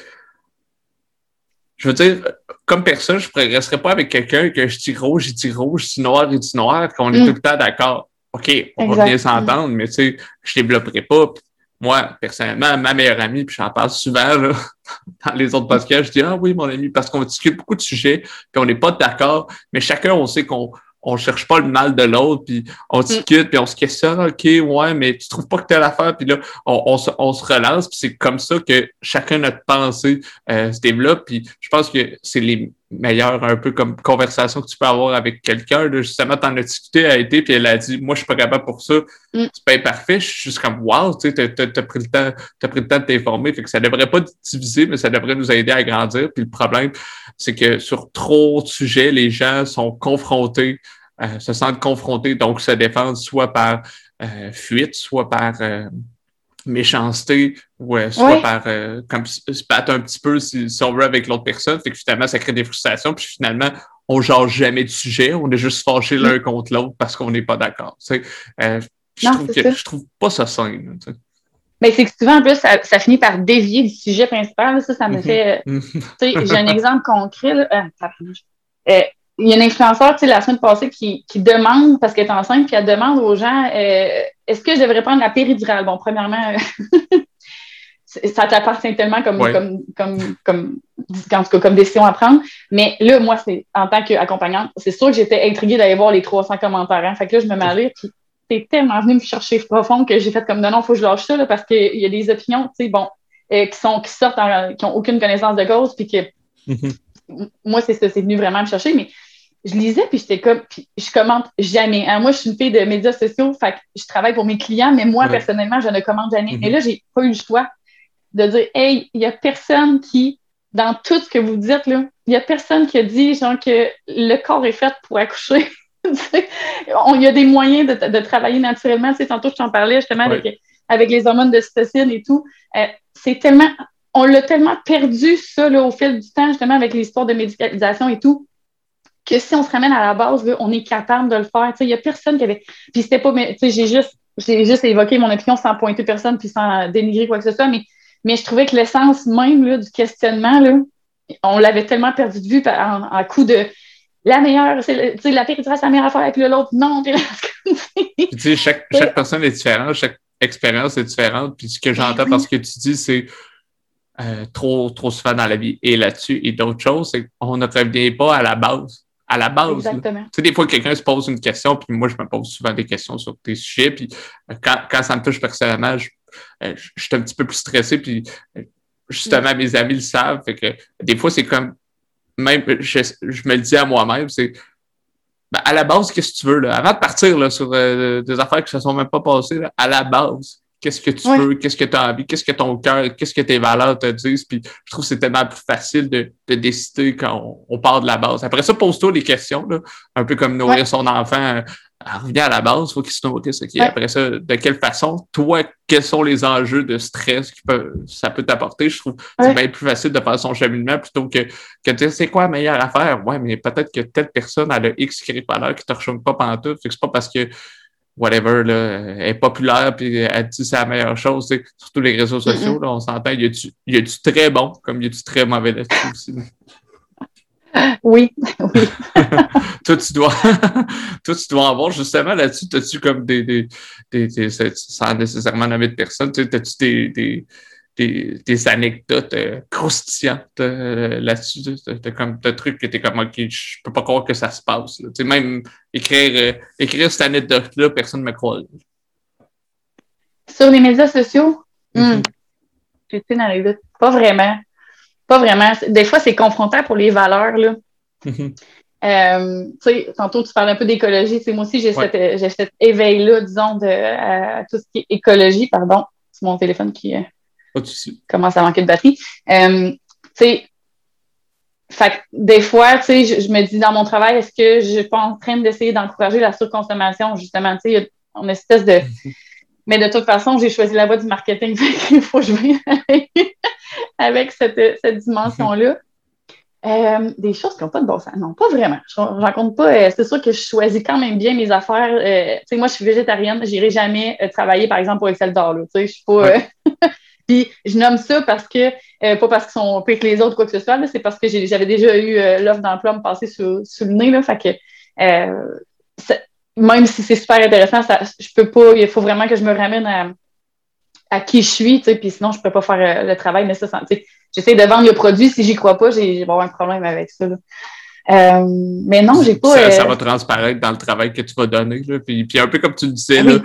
S1: Je veux dire, comme personne, je ne progresserais pas avec quelqu'un que je dis rouge, il dit rouge, je dis noir, il dit noir, qu'on est
S2: Mm.
S1: tout le temps d'accord. OK, on va bien s'entendre, mais tu sais, je développerai pas. Puis Moi, personnellement, ma meilleure amie, puis j'en parle souvent là, dans les autres podcasts, je dis Ah oui, mon ami, parce qu'on discute beaucoup de sujets, puis on n'est pas d'accord, mais chacun, on sait qu'on on cherche pas le mal de l'autre, puis on discute, puis on se questionne, OK, ouais, mais tu trouves pas que telle affaire, puis là, on, on, se, on se relance, puis c'est comme ça que chacun notre pensée euh, se développe, puis je pense que c'est les meilleures un peu comme conversation que tu peux avoir avec quelqu'un. Justement, t'en as discuté, elle a été, puis elle a dit, moi, je suis pas capable pour ça.
S2: Mm.
S1: C'est pas parfait. Je suis juste comme, wow, tu sais, t'as, t'as- t'as pris le temps, t'as pris le temps de t'informer. Fait que ça devrait pas diviser, mais ça devrait nous aider à grandir. Puis le problème, c'est que sur trop de sujets, les gens sont confrontés, euh, se sentent confrontés, donc se défendent soit par euh, fuite, soit par euh, méchanceté, ou soit
S2: Ouais.
S1: par comme se battre un petit peu si, si on veut avec l'autre personne. Fait que finalement, ça crée des frustrations, puis finalement, on jase jamais de sujet, on est juste fâchés l'un contre l'autre parce qu'on n'est pas d'accord. tu sais. Je
S2: Non,
S1: trouve
S2: c'est
S1: que
S2: ça.
S1: je trouve pas ça tu sais.
S2: Mais c'est que souvent, en plus, ça, ça finit par dévier du sujet principal. Ça, ça me
S1: Mhm.
S2: fait.
S1: Mhm.
S2: J'ai un exemple concret. Là. Ah. Euh, il y a une influenceur, tu sais, la semaine passée, qui, qui demande, parce qu'elle est enceinte, puis elle demande aux gens euh, est-ce que je devrais prendre la péridurale? Bon, premièrement, ça t'appartient tellement comme,
S1: Ouais.
S2: comme, comme, comme, en tout cas, comme décision à prendre. Mais là, moi, c'est en tant qu'accompagnante, c'est sûr que j'étais intriguée d'aller voir les 300 commentaires. Hein. Fait que là, je me mets à lire, puis c'est tellement venu me chercher profond que j'ai fait comme non, non, faut que je lâche ça, là, parce qu'il y a des opinions, tu sais, bon, euh, qui sont qui sortent, en- qui ont aucune connaissance de cause, puis que
S1: Mhm.
S2: moi, c'est ça, c'est venu vraiment me chercher, mais je lisais, puis j'étais comme, puis je commente jamais. Hein. Moi, je suis une fille de médias sociaux, fait que je travaille pour mes clients, mais moi,
S1: Ouais.
S2: personnellement, je ne commente jamais.
S1: Mhm.
S2: Mais là, j'ai pas eu le choix de dire, hey, il y a personne qui, dans tout ce que vous dites, là, il y a personne qui a dit, genre, que le corps est fait pour accoucher. Il y a des moyens de, de travailler naturellement. Tu sais, tantôt, je t'en parlais justement
S1: Ouais.
S2: avec, avec les hormones de cytocine et tout. Euh, c'est tellement, on l'a tellement perdu, ça, là, au fil du temps, justement, avec l'histoire de médicalisation et tout, que si on se ramène à la base, là, on est capable de le faire. Il n'y a personne qui avait. Puis c'était pas. mais, tu sais, J'ai juste, j'ai juste évoqué mon opinion sans pointer personne puis sans dénigrer quoi que ce soit, mais, mais je trouvais que l'essence même là, du questionnement, là, on l'avait tellement perdu de vue par- en, en coup de la meilleure, c'est la péridurale, c'est la meilleure affaire avec l'autre. Non, puis
S1: Puis, tu sais, chaque, chaque personne est différente, chaque expérience est différente. Puis ce que j'entends parce que tu dis, c'est euh, trop, trop souvent dans la vie et là-dessus. Et d'autres choses, c'est qu'on ne revient pas à la base. À la base.
S2: Exactement. Tu
S1: sais, des fois, quelqu'un se pose une question, puis moi, je me pose souvent des questions sur tes sujets. Puis euh, quand, quand ça me touche personnellement, je, euh, je, suis un petit peu plus stressé. Puis justement, mes amis le savent. Fait que des fois, c'est comme même je, je, me le dis à moi-même, c'est ben, à la base, qu'est-ce que tu veux, là? Avant de partir là, sur euh, des affaires qui ne se sont même pas passées, à la base, qu'est-ce que tu veux, qu'est-ce que tu as envie, qu'est-ce que ton cœur, qu'est-ce que tes valeurs te disent? Puis je trouve que c'est tellement plus facile de, de décider quand on, part de la base. Après ça, pose-toi les questions, là, un peu comme nourrir son enfant revient à la base, il faut qu'il se nourrisse. Après ça, de quelle façon, toi, quels sont les enjeux de stress que ça peut t'apporter? Je trouve que c'est bien plus facile de faire son cheminement plutôt que, que de dire c'est quoi la meilleure affaire? Ouais, mais peut-être que telle personne a le X qui valeur qui te rechoque pas pendant tout. C'est pas parce que whatever, là, est populaire puis elle dit c'est la meilleure chose. Surtout les réseaux sociaux, là, on s'entend, il y, a du, très bon comme il y a du très mauvais là-dessus aussi.
S2: Oui, oui.
S1: toi, tu dois, toi, tu dois avoir justement là-dessus, as-tu comme des, des, des, sans nécessairement nommer de personnes, as-tu des, des, des, des, anecdotes euh, croustillantes euh, là-dessus? T'as comme des trucs que t'es comme, OK, je peux pas croire que ça se passe. Même écrire, euh, écrire cette anecdote-là, personne ne me croit.
S2: Sur les médias sociaux? Mm J'ai une anecdote. Pas vraiment. Pas vraiment. Des fois, c'est confrontant pour les valeurs. Là. Mm-hmm. Euh, tantôt, tu parles un peu d'écologie. Moi aussi, j'ai cet éveil-là, disons, de à tout ce qui est écologie. Pardon, c'est mon téléphone qui euh, commence à manquer de batterie. Euh, tu sais, des fois, tu sais, je, me dis dans mon travail, est-ce que je suis pas en train d'essayer d'encourager la surconsommation, justement, tu sais, il y a une espèce de... Mm-hmm. Mais de toute façon, j'ai choisi la voie du marketing, il faut que je vienne avec cette, cette dimension-là. Euh, des choses qui n'ont pas de bon sens. Non, pas vraiment. Je n'en compte pas. Euh, c'est sûr que je choisis quand même bien mes affaires. Euh, tu sais, moi, je suis végétarienne. Je n'irai jamais travailler, par exemple, pour Excel d'or. Tu sais, je suis pas. Puis je nomme ça parce que, pas parce qu'ils sont pires que les autres, quoi que ce soit, c'est parce que j'avais déjà eu l'offre d'emploi me passer sous, sous, le nez. Là, fait que, même si c'est super intéressant, ça, je peux pas. Il faut vraiment que je me ramène à à qui je suis, puis sinon, je peux pas faire euh, le travail sais, j'essaie de vendre le produit, si j'y crois pas, j'ai un problème avec ça. Euh, mais non, j'ai pas.
S1: Ça, ça, euh, va transparaître dans le travail que tu vas donner. Là. Puis, puis un peu comme tu le disais, là,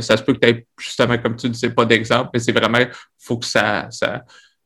S1: ça se peut que tu aies justement, comme tu ne disais, pas d'exemple, mais c'est vraiment, il faut que ça, ça,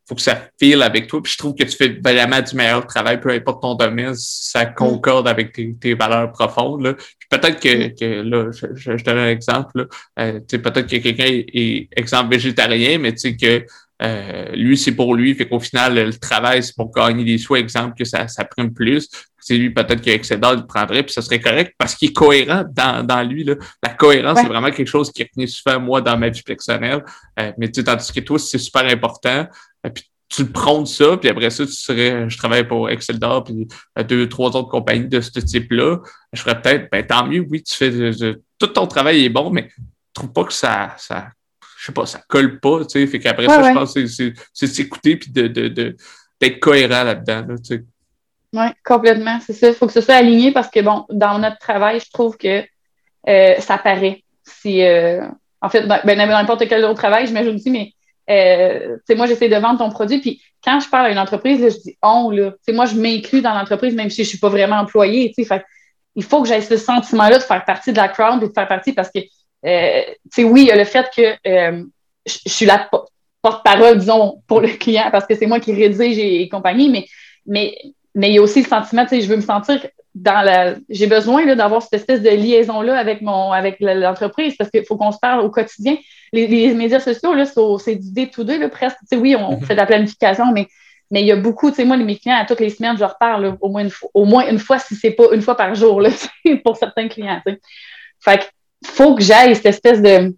S1: faut que ça file avec toi. Puis je trouve que tu fais vraiment du meilleur travail, peu importe ton domaine, ça mm. concorde avec tes, tes valeurs profondes. Là. peut-être que, mm. que, là, je, je, donne un exemple. Euh, peut-être que quelqu'un est, exemple végétarien, mais tu sais que euh, lui, c'est pour lui. Fait qu'au final, le travail, c'est pour gagner des sous, exemple, que ça, ça prime plus. C'est lui, peut-être qu'Excedal le prendrait, puis ça serait correct parce qu'il est cohérent dans, dans lui. Là. La cohérence, c'est vraiment quelque chose qui est souvent, moi, dans ma vie personnelle. Euh, mais tu sais, tandis que toi, c'est super important. Et puis tu le prends ça, puis après ça, tu serais, je travaille pour Excel d'or, puis deux, trois autres compagnies de ce type-là. Je ferais peut-être, ben tant mieux, oui, tu fais tout ton travail est bon, mais je trouve pas que ça, ça je sais pas, ça colle pas, tu sais. Fait qu'après ça, je pense que c'est s'écouter puis de, de, de, d'être cohérent là-dedans, là, tu sais.
S2: Oui, complètement, c'est ça. Il faut que ce soit aligné parce que, bon, dans notre travail, je trouve que euh, ça paraît. Si, euh, en fait, ben, dans n'importe quel autre travail, j'imagine aussi, mais euh, moi, j'essaie de vendre ton produit. Puis quand je parle à une entreprise, là, je dis on. Là. moi, je m'inclus dans l'entreprise, même si je ne suis pas vraiment employée. Fait, il faut que j'aie ce sentiment-là de faire partie de la crowd et de faire partie parce que, euh, oui, il y a le fait que euh, je, suis la porte-parole, disons, pour le client parce que c'est moi qui rédige et, compagnie, mais, mais, mais il y a aussi le sentiment, je veux me sentir dans la. J'ai besoin d'avoir cette espèce de liaison-là avec mon avec l'entreprise parce qu'il faut qu'on se parle au quotidien. Les, médias sociaux, là, c'est du day-to-day, presque. oui, on mm-hmm. fait de la planification, mais mais il y a beaucoup, tu sais, moi, mes clients, à toutes les semaines, je leur parle au, moins une fois, au moins une fois, si c'est pas une fois par jour, là, pour certains clients. Fait qu'il faut que j'aille cette espèce de,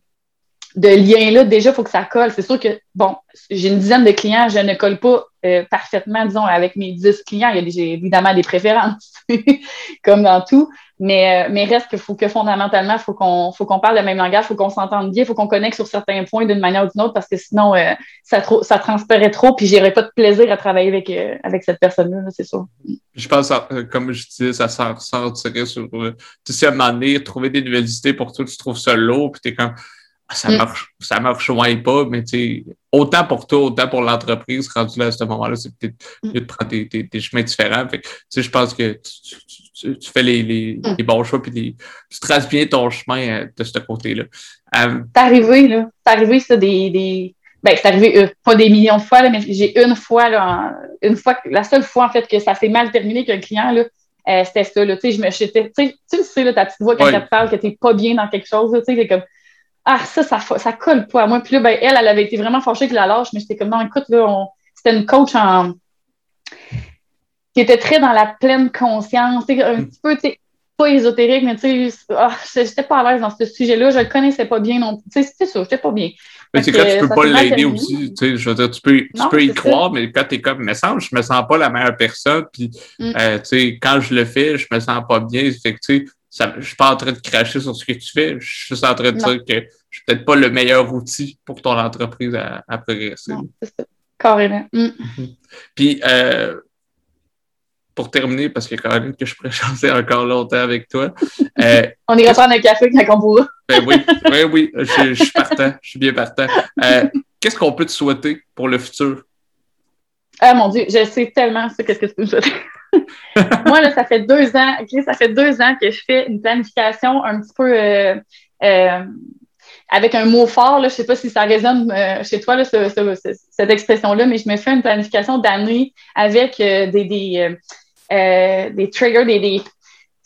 S2: de lien-là, déjà, il faut que ça colle. C'est sûr que, bon, j'ai une dizaine de clients, je ne colle pas euh, parfaitement, disons, avec mes dix clients. Il y a évidemment des préférences, comme dans tout, mais, euh, mais reste qu'il faut que fondamentalement, il faut qu'on faut qu'on parle le même langage, il faut qu'on s'entende bien, il faut qu'on connecte sur certains points d'une manière ou d'une autre, parce que sinon, euh, ça, trop, ça transparaît trop, puis j'aurais pas de plaisir à travailler avec, avec cette personne-là, c'est sûr.
S1: Je pense, comme je disais, ça s'en sur, tu sais, à un moment donné, trouver des nouvelles idées pour toi, tu trouves ça lourd, puis t'es comme ça mm. marche, ça marche moins pas, mais tu autant pour toi, autant pour l'entreprise, rendu là à ce moment-là, c'est peut-être mm. mieux de prendre des, chemins différents. Fait je pense que tu, fais les, les, mm. les, bons choix puis tu traces bien ton chemin euh, de ce côté-là.
S2: Euh, c'est arrivé, là. C'est arrivé, ça, des. des... Ben, c'est arrivé euh, pas des millions de fois, là, mais j'ai une fois, là, une fois, la seule fois, en fait, que ça s'est mal terminé qu'un client, là, c'était ça, là, tu sais, je me, tu le sais, là, ta petite voix quand elle te parle que t'es pas bien dans quelque chose, tu sais, c'est comme, ah, ça, ça, ça colle pas à moi. Puis là, ben, elle, elle avait été vraiment fâchée que la lâche, mais j'étais comme, non, écoute, là, c'était une coach en... qui était très dans la pleine conscience, un mm. petit peu, tu sais, pas ésotérique, mais tu sais, ah, j'étais pas à l'aise dans ce sujet-là, je le connaissais pas bien non plus. Tu sais, c'était ça, j'étais pas bien.
S1: Mais c'est quand tu peux pas l'aider aussi, tu sais, je veux dire, tu peux, tu peux y croire, mais quand t'es comme, mais ça, je me sens pas la meilleure personne, puis, mm. euh, tu sais, quand je le fais, je me sens pas bien, fait que, tu sais, ça, je suis pas en train de cracher sur ce que tu fais. Je suis juste en train de dire que je suis peut-être pas le meilleur outil pour ton entreprise à, progresser. Non,
S2: ça. Carrément. Mm. Mhm.
S1: Puis, euh, pour terminer, parce que quand même que je pourrais chanter encore longtemps avec toi.
S2: Euh, on ira prendre un café quand on pourra.
S1: ben oui, oui, oui, je, suis partant, je suis bien partant. Euh, qu'est-ce qu'on peut te souhaiter pour le futur?
S2: Ah mon Dieu, je sais tellement qu'est-ce que tu peux me souhaiter. Moi, là, ça fait deux ans, ça fait deux ans que je fais une planification un petit peu euh, euh, avec un mot fort. Là, je ne sais pas si ça résonne euh, chez toi, là, cette expression-là, mais je me fais une planification d'année avec des, des, des triggers, des, des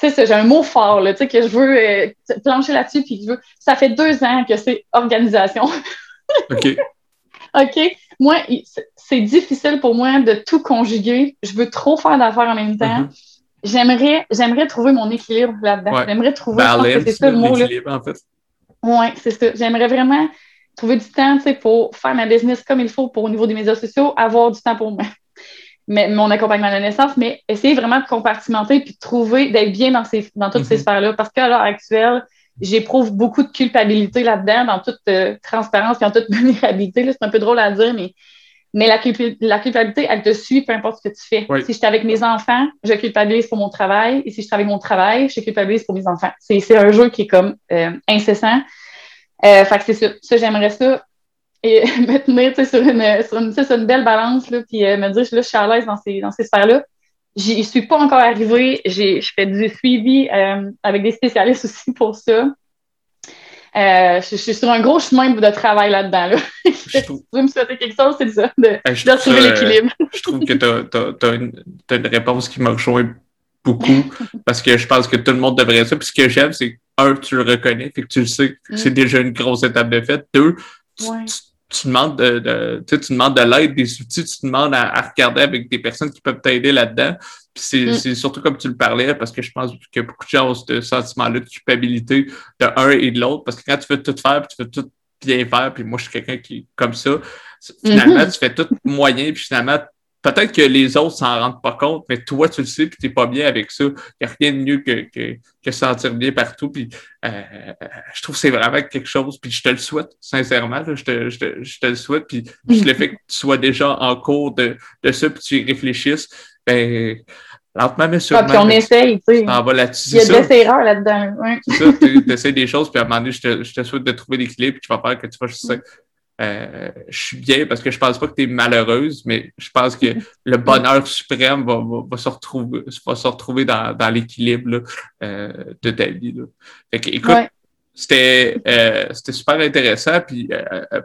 S2: tu sais, j'ai un mot fort, là, tu sais, que je veux plancher là-dessus, puis je veux. Ça fait deux ans que c'est organisation.
S1: OK.
S2: OK? Moi, c'est difficile pour moi de tout conjuguer. Je veux trop faire d'affaires en même temps. Mm-hmm. J'aimerais, j'aimerais trouver mon équilibre là-dedans. J'aimerais trouver, c'est ça le mot. Là. En fait. Oui, c'est ça. J'aimerais vraiment trouver du temps pour faire ma business comme il faut pour au niveau des médias sociaux, avoir du temps pour moi. Mais, mon accompagnement de la naissance, mais essayer vraiment de compartimenter puis de trouver, d'être bien dans, ces, dans toutes ces mm-hmm. sphères-là. Parce qu'à l'heure actuelle, j'éprouve beaucoup de culpabilité là-dedans, dans toute euh, transparence et en toute vulnérabilité. C'est un peu drôle à dire, mais, mais la, culpabilité, elle te suit peu importe ce que tu fais. Si je suis avec mes enfants, je culpabilise pour mon travail. Et si je travaille mon travail, je culpabilise pour mes enfants. C'est un jeu qui est comme euh, incessant. Euh, fait que c'est ça. ça J'aimerais ça. Et me tenir sur une, sur, une, sur une belle balance, là, puis me dire là, je suis à l'aise dans ces, dans ces sphères-là. J'y suis pas encore arrivée. Je fais du suivi euh, avec des spécialistes aussi pour ça. Euh, je, suis sur un gros chemin de travail là-dedans. Là. si tu veux me souhaiter quelque chose, c'est ça, de, ben, trouver l'équilibre.
S1: je trouve que tu as, une, une, réponse qui m'a rejoint beaucoup parce que je pense que tout le monde devrait ça. Puis ce que j'aime, c'est un, tu le reconnais, fait que tu le sais que c'est mm. déjà une grosse étape de fait. Deux, tu demandes de, tu, demandes de l'aide, des outils, tu demandes à, regarder avec des personnes qui peuvent t'aider là-dedans. Puis mm. c'est surtout comme tu le parlais, parce que je pense qu'il y a beaucoup de gens ont ce sentiment-là de culpabilité de un et de l'autre, parce que quand tu veux tout faire, puis tu veux tout bien faire, puis moi je suis quelqu'un qui comme ça, finalement mm-hmm. tu fais tout moyen, puis finalement peut-être que les autres s'en rendent pas compte, mais toi, tu le sais, puis t'es pas bien avec ça. Il n'y a rien de mieux que, que, que sentir bien partout. Puis euh, je trouve que c'est vraiment quelque chose, puis je te le souhaite, sincèrement. je, te, je, te, je, te, le souhaite. Puis le fait que tu sois déjà en cours de, de ça, puis tu y réfléchisses, ben lentement mais sûrement.
S2: Ah, puis on essaye, tu sais. Il y a des erreurs là-dedans. Ouais.
S1: C'est ça, tu essaies des choses, puis à un moment donné, je te, je te souhaite de trouver l'équilibre, puis tu vas faire que tu vas juste euh, je suis bien parce que je pense pas que tu es malheureuse, mais je pense que le bonheur suprême va, va, se, retrouver, va se retrouver dans, dans l'équilibre euh, de ta vie. Là. Fait que, écoute, c'était euh, c'était super intéressant. Puis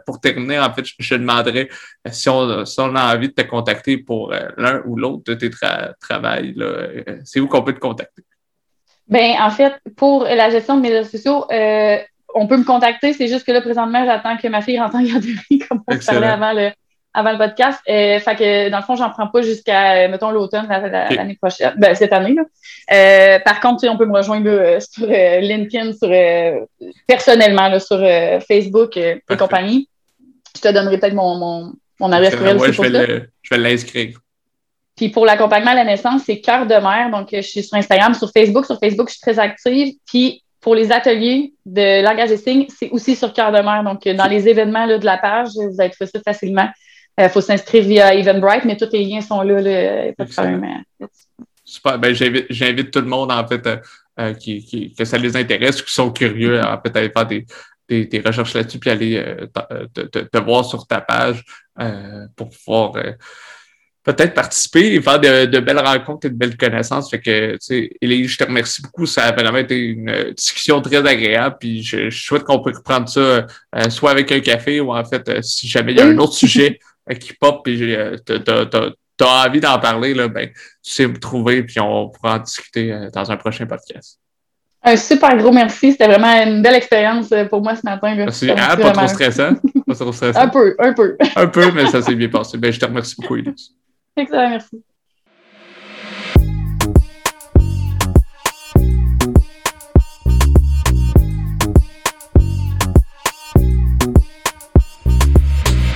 S1: pour terminer, en fait, je, je demanderais si on, si on, a envie de te contacter pour l'un ou l'autre de tes travails. C'est où qu'on peut te contacter?
S2: Ben, en fait, pour la gestion de mes réseaux sociaux, on peut me contacter. C'est juste que là, présentement, j'attends que ma fille rentre en garderie, comme on parlait avant le, avant le podcast. Euh, fait que, dans le fond, j'en prends pas jusqu'à, euh, mettons, l'automne, l'année prochaine. Ben, cette année, là. Euh, par contre, on peut me rejoindre euh, sur LinkedIn, sur, personnellement, là, sur Facebook et compagnie. Je te donnerai peut-être mon, mon, mon adresse
S1: courriel ouais, je, vais je vais l'inscrire.
S2: Puis pour l'accompagnement à la naissance, c'est Cœur de mère. Donc, je suis sur Instagram, sur Facebook. Sur Facebook, je suis très active. Puis pour les ateliers de langage des signes, c'est aussi sur Cœur de Mer. Donc, dans les événements de la page, vous allez trouver ça facilement. Il euh, faut s'inscrire via Eventbrite, mais tous les liens sont là. pas de problème.
S1: Super. Ben, j'invite tout le monde, en fait, euh, euh, qui, que ça les intéresse, qui sont curieux à peut-être faire des, tes, recherches là-dessus, puis aller te, voir sur ta page pour pouvoir peut-être participer et faire de, belles rencontres et de belles connaissances. Fait que, tu sais, Élise, je te remercie beaucoup. Ça a vraiment été une discussion très agréable. Puis je, souhaite qu'on puisse reprendre ça euh, soit avec un café ou en fait, euh, si jamais il y a un autre sujet euh, qui pop et tu as envie d'en parler, là, ben, tu sais me trouver puis on pourra en discuter dans un prochain podcast.
S2: Un super gros merci. C'était vraiment une belle expérience pour moi ce matin.
S1: Merci. Ah, pas, trop stressant? pas trop stressant?
S2: un peu, un peu.
S1: un peu, mais ça s'est bien passé. Ben, je te remercie beaucoup, Élise.
S2: Excellent, merci.